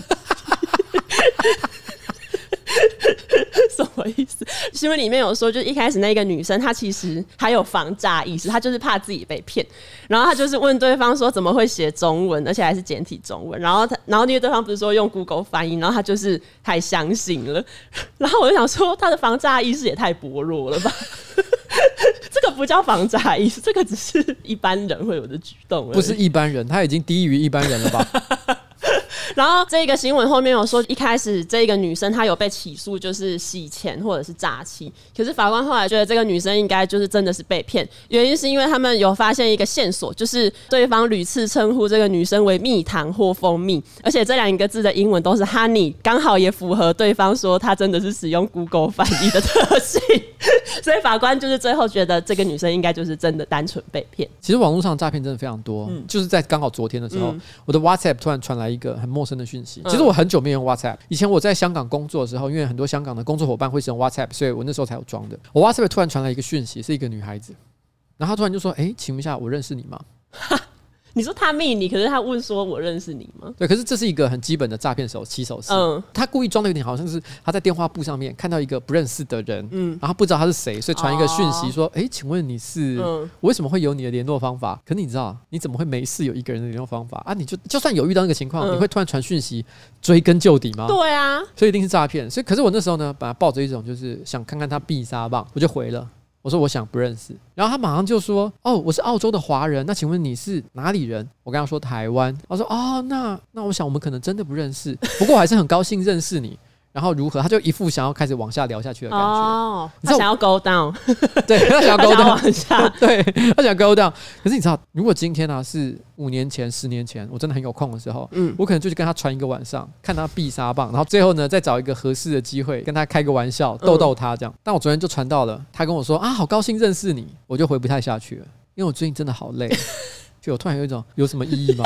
什么意思？新闻里面有说，就一开始那个女生她其实还有防诈意识，她就是怕自己被骗，然后她就是问对方说怎么会写中文，而且还是简体中文，然后她，然后因为对方不是说用 Google 翻译，然后她就是太相信了，然后我就想说她的防诈意识也太薄弱了吧？这个不叫防诈意识，这个只是一般人会有的举动，不是一般人，他已经低于一般人了吧？然后这个新闻后面有说，一开始这个女生她有被起诉，就是洗钱或者是诈欺。可是法官后来觉得这个女生应该就是真的是被骗，原因是因为他们有发现一个线索，就是对方屡次称呼这个女生为蜜糖或蜂蜜，而且这两个字的英文都是 honey，刚好也符合对方说她真的是使用 Google 翻译的特性。所以法官就是最后觉得这个女生应该就是真的单纯被骗。其实网络上诈骗真的非常多，嗯、就是在刚好昨天的时候，嗯、我的 WhatsApp 突然传来一个很陌生的讯息。其实我很久没用 WhatsApp，以前我在香港工作的时候，因为很多香港的工作伙伴会使用 WhatsApp，所以我那时候才有装的。我 WhatsApp 突然传来一个讯息，是一个女孩子，然后她突然就说：“哎，请问一下，我认识你吗？” 你说他密你，可是他问说：“我认识你吗？”对，可是这是一个很基本的诈骗手起手式。嗯，他故意装的有点好像是他在电话簿上面看到一个不认识的人，嗯，然后不知道他是谁，所以传一个讯息说：“哎、哦，请问你是？嗯、我为什么会有你的联络方法？可是你知道，你怎么会没事有一个人的联络方法啊？你就就算有遇到那个情况，嗯、你会突然传讯息追根究底吗？对啊，所以一定是诈骗。所以，可是我那时候呢，本来抱着一种就是想看看他必杀棒，我就回了。我说我想不认识，然后他马上就说：“哦，我是澳洲的华人，那请问你是哪里人？”我跟他说台湾，他说：“哦，那那我想我们可能真的不认识，不过我还是很高兴认识你。”然后如何？他就一副想要开始往下聊下去的感觉。哦，他想要 go down，对，他想要 go down，往下，对，他想 go down。可是你知道，如果今天呢、啊、是五年前、十年前，我真的很有空的时候，嗯，我可能就去跟他传一个晚上，看他必杀棒，然后最后呢再找一个合适的机会跟他开个玩笑，逗逗他这样。嗯、但我昨天就传到了，他跟我说啊，好高兴认识你，我就回不太下去了，因为我最近真的好累，就我突然有一种有什么意义吗？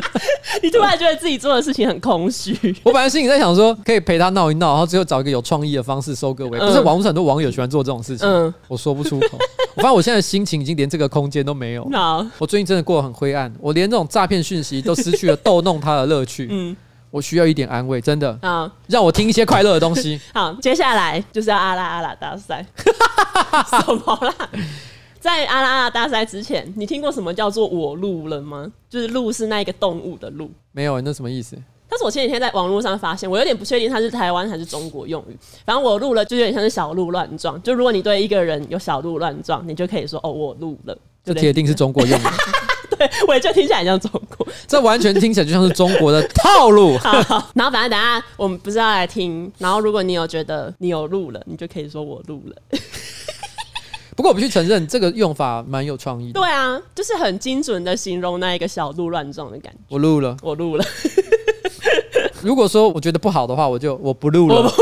你突然觉得自己做的事情很空虚。我本来心里在想说，可以陪他闹一闹，然后最后找一个有创意的方式收个尾。不是网络上很多网友喜欢做这种事情，嗯，我说不出口。我发现我现在的心情已经连这个空间都没有。好，我最近真的过得很灰暗，我连这种诈骗讯息都失去了逗弄他的乐趣。嗯，我需要一点安慰，真的。啊，让我听一些快乐的东西。好，接下来就是要阿拉阿拉大赛。什么啦？在阿拉阿拉大赛之前，你听过什么叫做“我录了”吗？就是“鹿”是那一个动物的“鹿”。没有，那什么意思？但是我前几天在网络上发现，我有点不确定它是台湾还是中国用语。反正我录了，就有点像是小鹿乱撞。就如果你对一个人有小鹿乱撞，你就可以说：“哦，我录了。”就铁定是中国用语。对，我也就听起来很像中国。这完全听起来就像是中国的套路。好，好，然后反正等下我们不是要来听。然后如果你有觉得你有录了，你就可以说我录了。不过我必须承认，这个用法蛮有创意的。对啊，就是很精准的形容那一个小鹿乱撞的感觉。我录了，我录了。如果说我觉得不好的话，我就我不录了。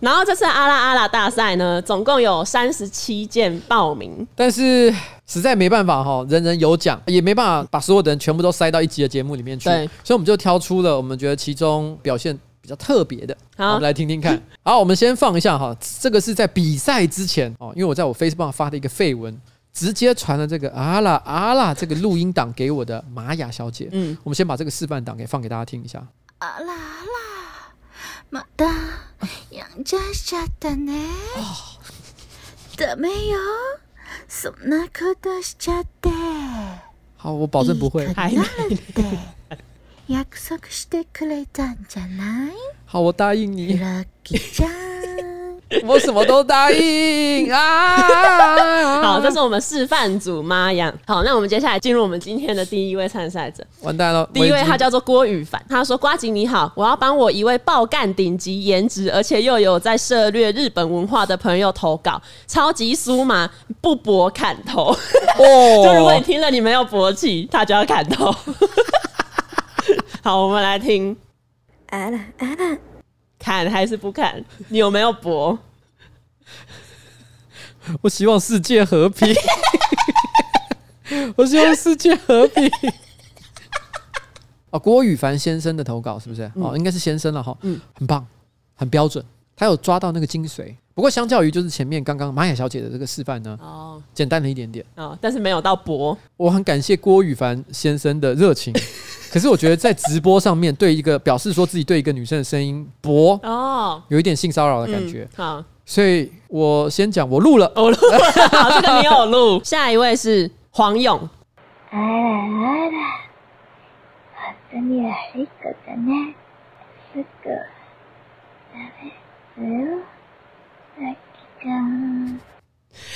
然后这次阿拉阿拉大赛呢，总共有三十七件报名，但是实在没办法哈，人人有奖，也没办法把所有的人全部都塞到一集的节目里面去。所以我们就挑出了我们觉得其中表现比较特别的，好，我们来听听看。好，我们先放一下哈，这个是在比赛之前哦，因为我在我 Facebook 上发的一个废文，直接传了这个阿拉阿拉这个录音档给我的玛雅小姐。嗯，我们先把这个示范档给放给大家听一下。阿拉阿拉，马达杨家下的呢？的没有？什么可都是假的？好，我保证不会。好，我答应你。我什么都答应啊！好，这是我们示范组妈呀。好，那我们接下来进入我们今天的第一位参赛者。完蛋了，第一位他叫做郭宇凡，他说：“瓜吉你好，我要帮我一位爆干顶级颜值，而且又有在涉略日本文化的朋友投稿，超级酥麻，不博砍头。哦，就如果你听了你没有勃起，他就要砍头。好，我们来听。啊啦啊啦。”砍还是不砍？你有没有搏？我希望世界和平。我希望世界和平。哦，郭宇凡先生的投稿是不是？嗯、哦，应该是先生了哈。嗯，很棒，很标准，他有抓到那个精髓。不过，相较于就是前面刚刚玛雅小姐的这个示范呢，哦，简单了一点点。哦，但是没有到搏。我很感谢郭宇凡先生的热情。可是我觉得在直播上面对一个表示说自己对一个女生的声音薄哦，有一点性骚扰的感觉。好，所以我先讲，我录了，我录了，好，这个你有录。下一位是黄勇。啊啦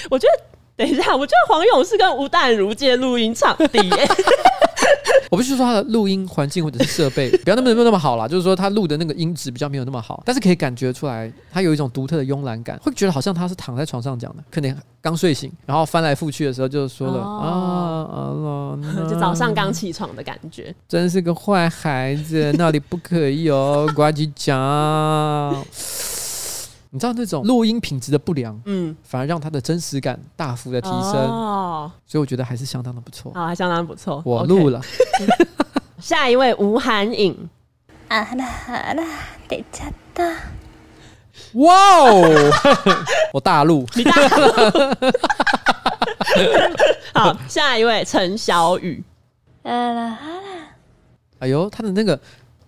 我觉得，等一下，我觉得黄勇是跟吴淡如借录音场地耶。我不是说他的录音环境或者是设备不要那么那么好啦，就是说他录的那个音质比较没有那么好，但是可以感觉出来他有一种独特的慵懒感，会觉得好像他是躺在床上讲的，可能刚睡醒，然后翻来覆去的时候就说了、哦、啊，就早上刚起床的感觉，真是个坏孩子，那里不可以哦，呱唧讲。你知道那种录音品质的不良，嗯，反而让它的真实感大幅的提升，哦，所以我觉得还是相当的不错，啊，还相当不错。我录了，下一位吴涵颖，啊啦啊啦，得加的，哇哦，我大陆，你大陆，好，下一位陈小雨，啊啦啊啦，哎呦，他的那个，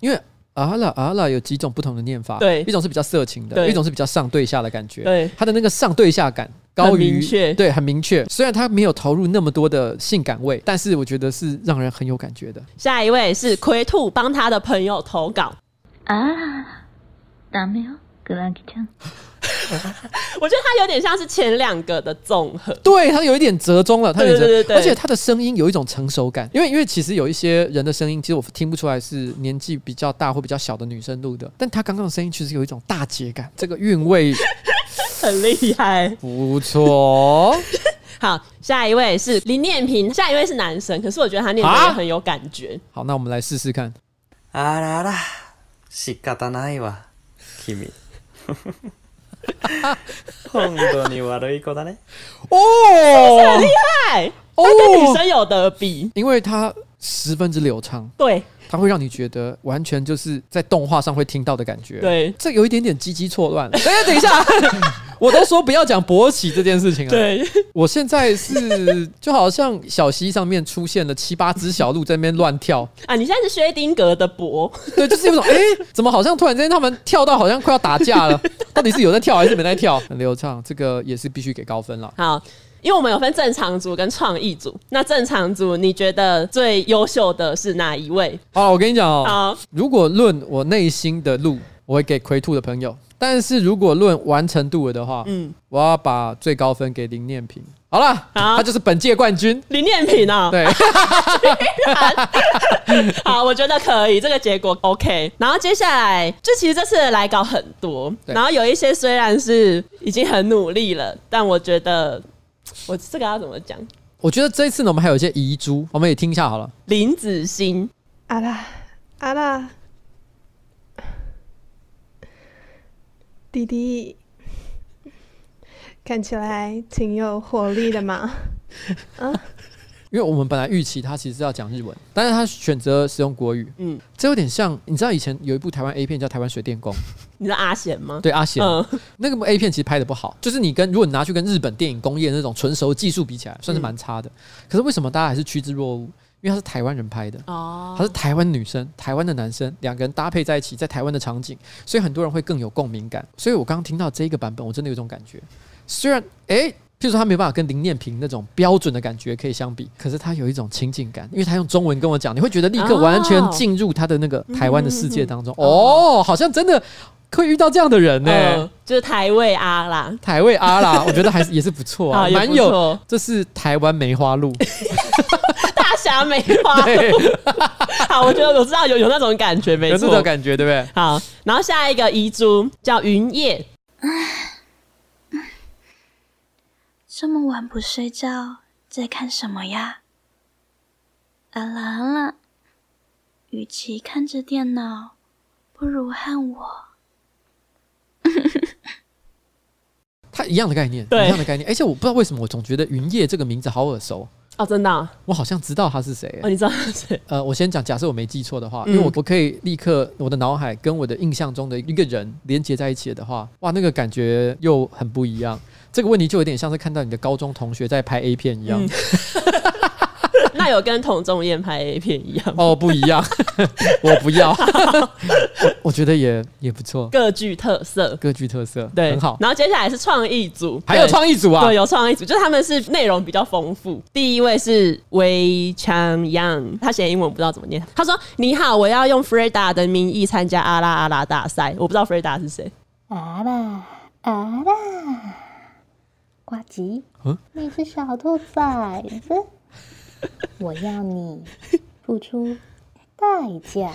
因为。啊啦啊啦，有几种不同的念法，对，一种是比较色情的，对一种是比较上对下的感觉，对，他的那个上对下感高于，对，很明确。虽然他没有投入那么多的性感味，但是我觉得是让人很有感觉的。下一位是葵兔帮他的朋友投稿啊，ダメよ，格兰基酱。 我觉得他有点像是前两个的综合，对，他有一点折中了，他有点折，对对对对，而且他的声音有一种成熟感，因为因为其实有一些人的声音，其实我听不出来是年纪比较大或比较小的女生录的，但他刚刚的声音其实有一种大姐感，这个韵味很厉害，不错。好，下一位是林念平，下一位是男生，可是我觉得他念的也很有感觉。好，那我们来试试看。啊啦啦，仕方ないわ、君。 本当に悪い子だね。哦，是不是很厉害？他跟女生有得比，因为他十分之流畅。对。它会让你觉得完全就是在动画上会听到的感觉。对，这有一点点鸡鸡错乱。哎，等一下， 我都说不要讲勃起这件事情了。对，我现在是就好像小溪上面出现了七八只小鹿在那边乱跳啊！你现在是薛丁格的勃？对，就是有种哎，怎么好像突然之间他们跳到好像快要打架了？到底是有在跳还是没在跳？很流畅，这个也是必须给高分了。好。因为我们有分正常组跟创意组，那正常组你觉得最优秀的是哪一位？好，我跟你讲哦，好，如果论我内心的路，我会给葵兔的朋友；但是如果论完成度的话，嗯，我要把最高分给林念平。好了，好，他就是本届冠军林念平啊。对，好，我觉得可以，这个结果 OK。然后接下来，就其实这次的来稿很多，然后有一些虽然是已经很努力了，但我觉得。我这个要怎么讲？我觉得这一次呢，我们还有一些遗珠，我们也听一下好了。林子欣，啊啦啊啦，弟弟看起来挺有活力的嘛。啊 因为我们本来预期他其实是要讲日文，但是他选择使用国语，嗯，这有点像，你知道以前有一部台湾 A 片叫《台湾水电工》，你知道阿贤吗？对，阿贤，嗯、那个部 A 片其实拍的不好，就是你跟如果你拿去跟日本电影工业那种纯熟技术比起来，算是蛮差的。嗯、可是为什么大家还是趋之若鹜？因为他是台湾人拍的，哦，他是台湾女生、台湾的男生，两个人搭配在一起，在台湾的场景，所以很多人会更有共鸣感。所以我刚刚听到这个版本，我真的有种感觉，虽然，哎。譬如说，他没有办法跟林念平那种标准的感觉可以相比，可是他有一种亲近感，因为他用中文跟我讲，你会觉得立刻完全进入他的那个台湾的世界当中。哦，好像真的会遇到这样的人呢、欸。就是台味阿啦，台味阿啦，我觉得还是也是不错啊，蛮有。这是台湾梅花鹿，大侠梅花鹿。好，我觉得我知道有有那种感觉，没错，有这种感觉，对不对？好，然后下一个遗珠叫云叶。这么晚不睡觉，在看什么呀？阿拉阿拉，与其看着电脑，不如和我。他一样的概念，对，一样的概念。而且我不知道为什么，我总觉得云叶这个名字好耳熟哦，真的、啊，我好像知道他是谁。哦，你知道他是谁？呃，我先讲，假设我没记错的话，因为我我可以立刻我的脑海跟我的印象中的一个人连接在一起的话，哇，那个感觉又很不一样。这个问题就有点像是看到你的高中同学在拍 A 片一样。嗯 那有跟童仲彦拍 A 片一样哦？不一样，我不要。我，我觉得也也不错，各具特色，各具特色，对，很好。然后接下来是创意组，还有创意组啊？对，有创意组，就是他们是内容比较丰富。第一位是 We Chang Yang，，他写英文我不知道怎么念。他说：“你好，我要用 Freda 的名义参加阿拉阿拉大赛。”我不知道 Freda 是谁。阿拉阿拉，呱吉，嗯，你是小兔崽子。我要你付出代价。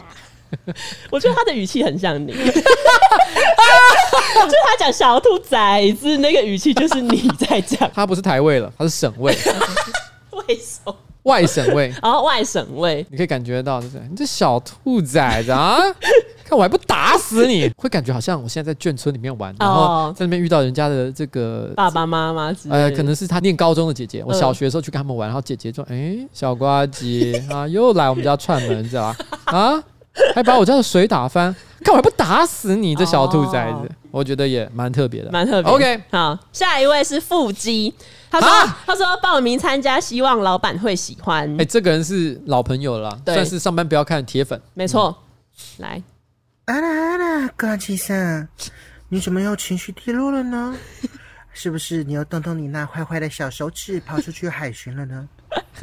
我觉得他的语气很像你，就他讲小兔崽子那个语气，就是你在讲。他不是台位了，他是省位。为什么？外省位，然后外省位，你可以感觉到，就是你这小兔崽子啊！看我还不打死你！会感觉好像我现在在眷村里面玩，然后在那边遇到人家的这个爸爸妈妈，呃，可能是他念高中的姐姐。我小学的时候去跟他们玩，然后姐姐说：“哎，小瓜姐 啊，又来我们家串门，知道吧？啊，还把我家的水打翻，看我还不打死你这小兔崽子！”我觉得也蛮特别的，蛮特别。OK，好，下一位是腹肌。他说：“啊、他说报名参加，希望老板会喜欢。哎、欸，这个人是老朋友了，对算是上班不要看铁粉。没错，嗯、来，啊啦啊啦，呱吉桑，你怎么又情绪低落了呢？是不是你又动动你那坏坏的小手指，跑出去海巡了呢？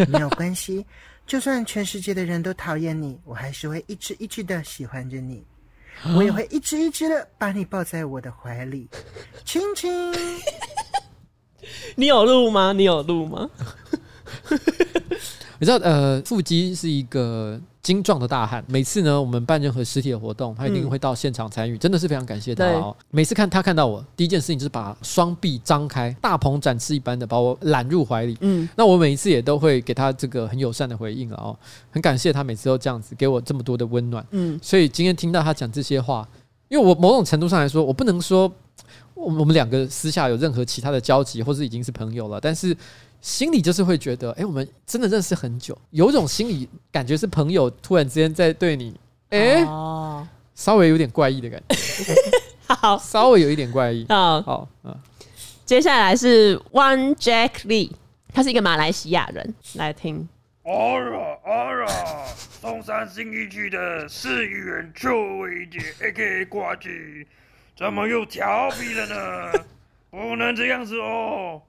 没有关系，就算全世界的人都讨厌你，我还是会一直一直的喜欢着你，我也会一直一直的把你抱在我的怀里，亲亲。”你有录吗？你有录吗？你知道，呃，腹肌是一个精壮的大汉。每次呢，我们办任何实体的活动，他一定会到现场参与，嗯、真的是非常感谢他哦。每次看他看到我，第一件事情就是把双臂张开，大鹏展翅一般的把我揽入怀里。嗯，那我每一次也都会给他这个很友善的回应了哦，很感谢他每次都这样子给我这么多的温暖。嗯，所以今天听到他讲这些话，因为我某种程度上来说，我不能说。我我们两个私下有任何其他的交集，或是已经是朋友了，但是心里就是会觉得，哎、欸，我们真的认识很久，有一种心理感觉是朋友突然之间在对你，哎、欸，哦、稍微有点怪异的感觉，好，稍微有一点怪异，好，好，嗯，接下来是 One Jack Lee，他是一个马来西亚人，来听，阿拉阿拉，松山新一区的市议员邱维杰，A.K.A. 呱吉。怎么又调皮了呢？不能这样子哦！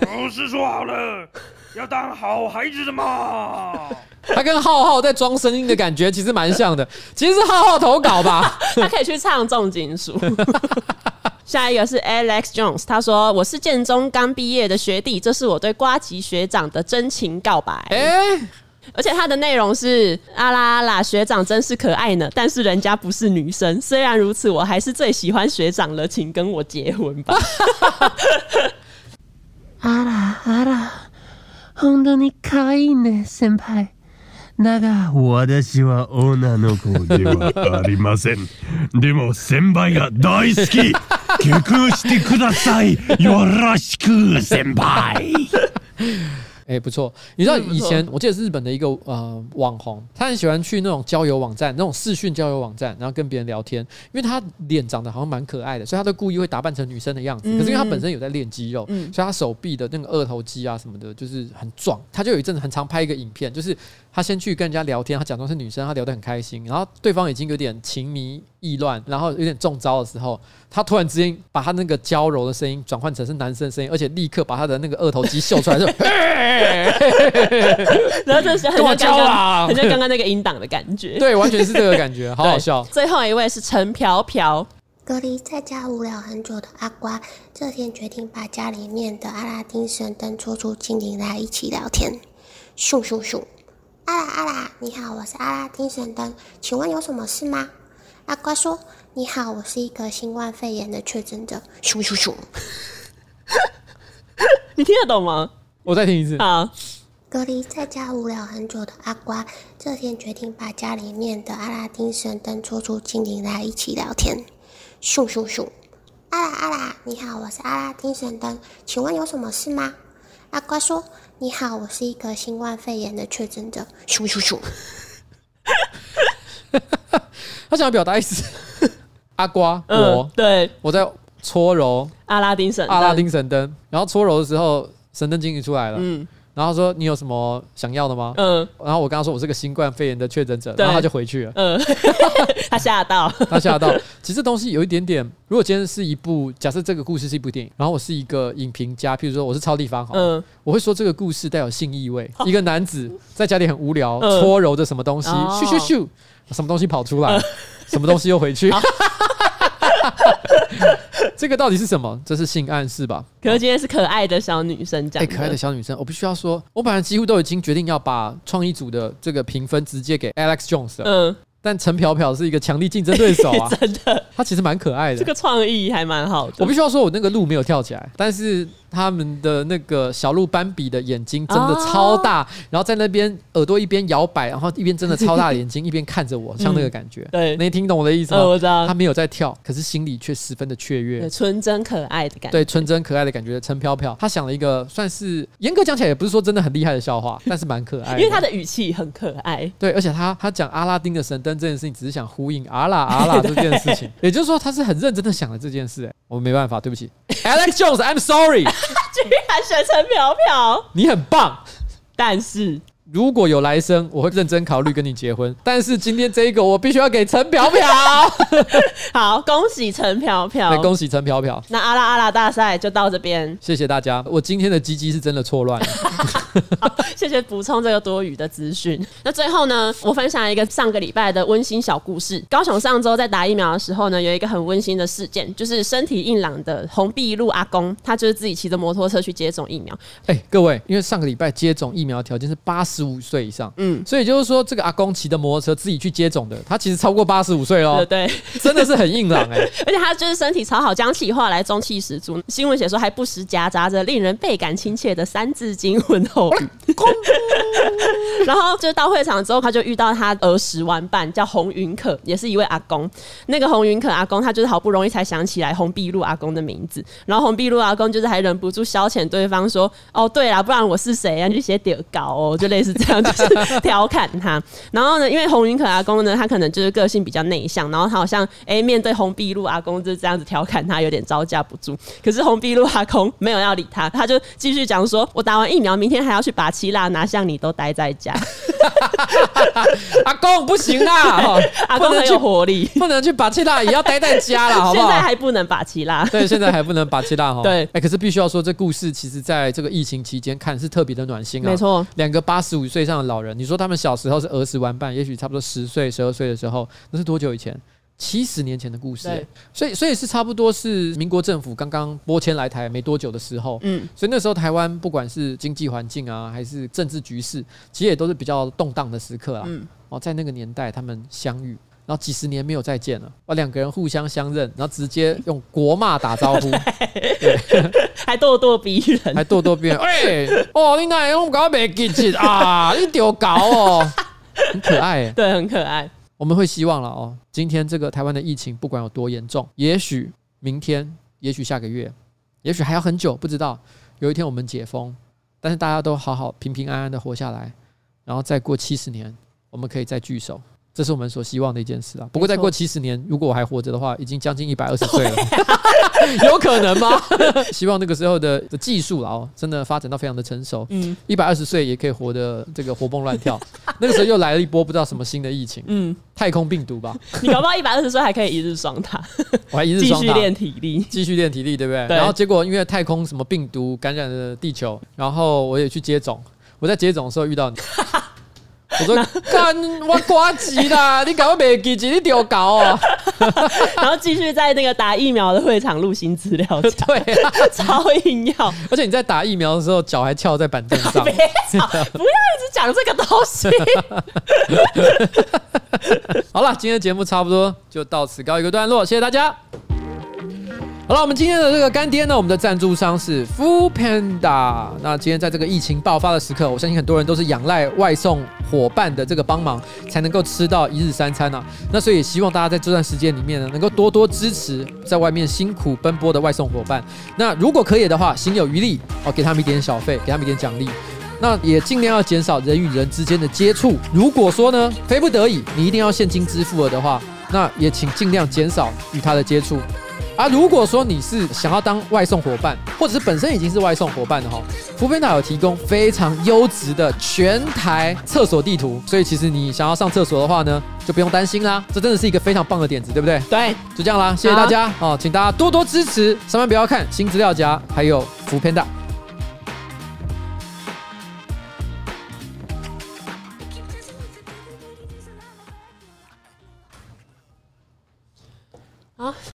不是说好了 要当好孩子的吗？他跟浩浩在装声音的感觉其实蛮像的，其实是浩浩投稿吧？他可以去唱重金属。下一个是 Alex Jones，他说：“我是建中刚毕业的学弟，这是我对瓜吉学长的真情告白。”欸而且他的内容是阿拉阿拉学长真是可爱呢，但是人家不是女生。虽然如此，我还是最喜欢学长了，请跟我结婚吧。阿拉阿拉，本当に可爱いね先辈。だが私は女の子ではありません。でも先辈が大好き。结婚してください。よろしく先辈。 哎、欸，不错！你知道以前我记得日本的一个呃网红，他很喜欢去那种交友网站，那种视讯交友网站，然后跟别人聊天。因为他脸长得好像蛮可爱的，所以他都故意会打扮成女生的样子。可是因为他本身有在练肌肉，所以他手臂的那个二头肌啊什么的，就是很壮。他就有一阵子很常拍一个影片，就是他先去跟人家聊天，他假装是女生，他聊得很开心，然后对方已经有点情迷意乱，然后有点中招的时候，他突然之间把他那个娇柔的声音转换成是男生的声音，而且立刻把他的那个二头肌秀出来，就，然后这是很像刚刚，很像刚刚那个音档的感觉，对，完全是这个感觉，好好笑。最后一位是陈飘飘，隔离在家无聊很久的阿瓜，这天决定把家里面的阿拉丁神灯抽出精灵来一起聊天。咻咻咻！阿拉阿拉，你好，我是阿拉丁神灯，请问有什么事吗？阿瓜说：“你好，我是一个新冠肺炎的确诊者。”咻咻咻！你听得懂吗？我再听一次。好。隔离在家无聊很久的阿瓜，这天决定把家里面的阿拉丁神灯抽出精灵来一起聊天。咻咻咻！阿拉阿拉，你好，我是阿拉丁神灯，请问有什么事吗？阿瓜说：“你好，我是一个新冠肺炎的确诊者。”咻咻咻！他想要表达意思。阿瓜，嗯、我对我在搓揉阿拉丁神阿拉丁神灯，然后搓揉的时候，神灯精灵出来了。嗯。然后说，你有什么想要的吗？嗯，然后我跟他说我是个新冠肺炎的确诊者，然后他就回去了。嗯，他吓到，他吓到。其实东西有一点点，如果今天是一部，假设这个故事是一部电影，然后我是一个影评家，譬如说我是超地方，嗯，我会说这个故事带有性意味。一个男子在家里很无聊，搓揉着什么东西，咻咻咻，什么东西跑出来，什么东西又回去。这个到底是什么？这是性暗示吧？可是今天是可爱的小女生讲的。哎，可爱的小女生，我必须要说，我本来几乎都已经决定要把创意组的这个评分直接给 Alex Jones 了。嗯。但陈飘飘是一个强力竞争对手啊，真的，他其实蛮可爱的，这个创意还蛮好的。我必须要说，我那个路没有跳起来，但是他们的那个小鹿斑比的眼睛真的超大，然后在那边耳朵一边摇摆，然后一边真的超大的眼睛一边看着我，像那个感觉。对，你听懂我的意思吗？我知道，他没有在跳，可是心里却十分的雀跃，纯真可爱的感觉。对，纯真可爱的感觉。陈飘飘，他想了一个算是严格讲起来也不是说真的很厉害的笑话，但是蛮可爱的，因为他的语气很可爱。对，而且他他讲阿拉丁的神灯这件事情，只是想。呼应阿拉阿拉这件事情，也就是说他是很认真的想了这件事。哎，我没办法，对不起，Alex Jones，I'm sorry。居然选陈飘飘，你很棒，但是。如果有来生，我会认真考虑跟你结婚。但是今天这一个，我必须要给陈飘飘。好，恭喜陈飘飘，对，恭喜陈飘飘。那阿拉阿拉大赛就到这边，谢谢大家。我今天的鸡鸡是真的错乱了。谢谢补充这个多余的资讯。那最后呢，我分享一个上个礼拜的温馨小故事。高雄上周在打疫苗的时候呢，有一个很温馨的事件，就是身体硬朗的红碧路阿公，他就是自己骑着摩托车去接种疫苗。哎、欸，各位，因为上个礼拜接种疫苗条件是八十。五岁以上，嗯，所以就是说，这个阿公骑的摩托车自己去接种的，他其实超过八十五岁喽，对，对，真的是很硬朗哎、欸，而且他就是身体超好，讲起话来中气十足。新闻写说还不时夹杂着令人倍感亲切的三字经问 然后就到会场之后，他就遇到他儿时玩伴，叫洪云可，也是一位阿公。那个洪云可阿公，他就是好不容易才想起来洪碧露阿公的名字，然后洪碧露阿公就是还忍不住消遣对方说：“哦，对啦，不然我是谁啊？你就写点稿哦，就类似。”这样就是调侃他，然后呢，因为洪云可阿公呢，他可能就是个性比较内向，然后他好像哎、欸，面对洪碧露阿公就是这样子调侃他，有点招架不住。可是洪碧露阿公没有要理他，他就继续讲说：“我打完疫苗，明天还要去把七辣，哪像你都待在家。”阿公不行 啦，阿公很有活力，不能去把七辣，也要待在家了，好不好？现在还不能把七辣，对，现在还不能把七辣哈。对，哎、欸，可是必须要说，这故事其实在这个疫情期间看是特别的暖心啊。没错，两个八十五岁以上的老人，你说他们小时候是儿时玩伴，也许差不多十岁、十二岁的时候，那是多久以前？七十年前的故事。对，所以所以是差不多是民国政府刚刚拨迁来台没多久的时候。嗯，所以那时候台湾不管是经济环境啊，还是政治局势，其实也都是比较动荡的时刻啊。嗯，哦，在那个年代他们相遇。然后几十年没有再见了，哇！两个人互相相认，然后直接用国骂打招呼，对，还咄咄逼人，还咄咄逼人。哎、欸，哦，你那用搞没记起啊？你丢搞哦，很可爱，对，很可爱。我们会希望了哦，今天这个台湾的疫情不管有多严重，也许明天，也许下个月，也许还要很久，不知道。有一天我们解封，但是大家都好好平平安安的活下来，然后再过七十年，我们可以再聚首。这是我们所希望的一件事啊。不过再过七十年，如果我还活着的话，已经将近一百二十 岁了，有可能吗？希望那个时候的的技术啊，真的发展到非常的成熟。嗯，一百二十岁也可以活得这个活蹦乱跳。那个时候又来了一波不知道什么新的疫情，嗯，太空病毒吧？你搞不好一百二十岁还可以一日双塔，我还一日双塔，继续练体力，继续练体力，对不对？对。然后结果因为太空什么病毒感染了地球，然后我也去接种。我在接种的时候遇到你。我说干我呱吉啦，你赶快别记起，你丢搞啊。然后继续在那个打疫苗的会场录新资料，对、啊，超硬要。而且你在打疫苗的时候，脚还翘在板凳上。别吵，不要一直讲这个东西。好了，今天的节目差不多就到此告一个段落，谢谢大家。好了，我们今天的这个干爹呢，我们的赞助商是 Foodpanda。那今天在这个疫情爆发的时刻，我相信很多人都是仰赖外送伙伴的这个帮忙，才能够吃到一日三餐啊。那所以也希望大家在这段时间里面呢，能够多多支持在外面辛苦奔波的外送伙伴。那如果可以的话，心有余力哦，给他们一点小费，给他们一点奖励。那也尽量要减少人与人之间的接触。如果说呢，非不得已你一定要现金支付了的话，那也请尽量减少与他的接触。啊，如果说你是想要当外送伙伴，或者是本身已经是外送伙伴的哈，Foodpanda 有提供非常优质的全台厕所地图，所以其实你想要上厕所的话呢，就不用担心啦。这真的是一个非常棒的点子，对不对？对，就这样啦，谢谢大家哦，请大家多多支持，上班不要看新资料夹，还有 Foodpanda。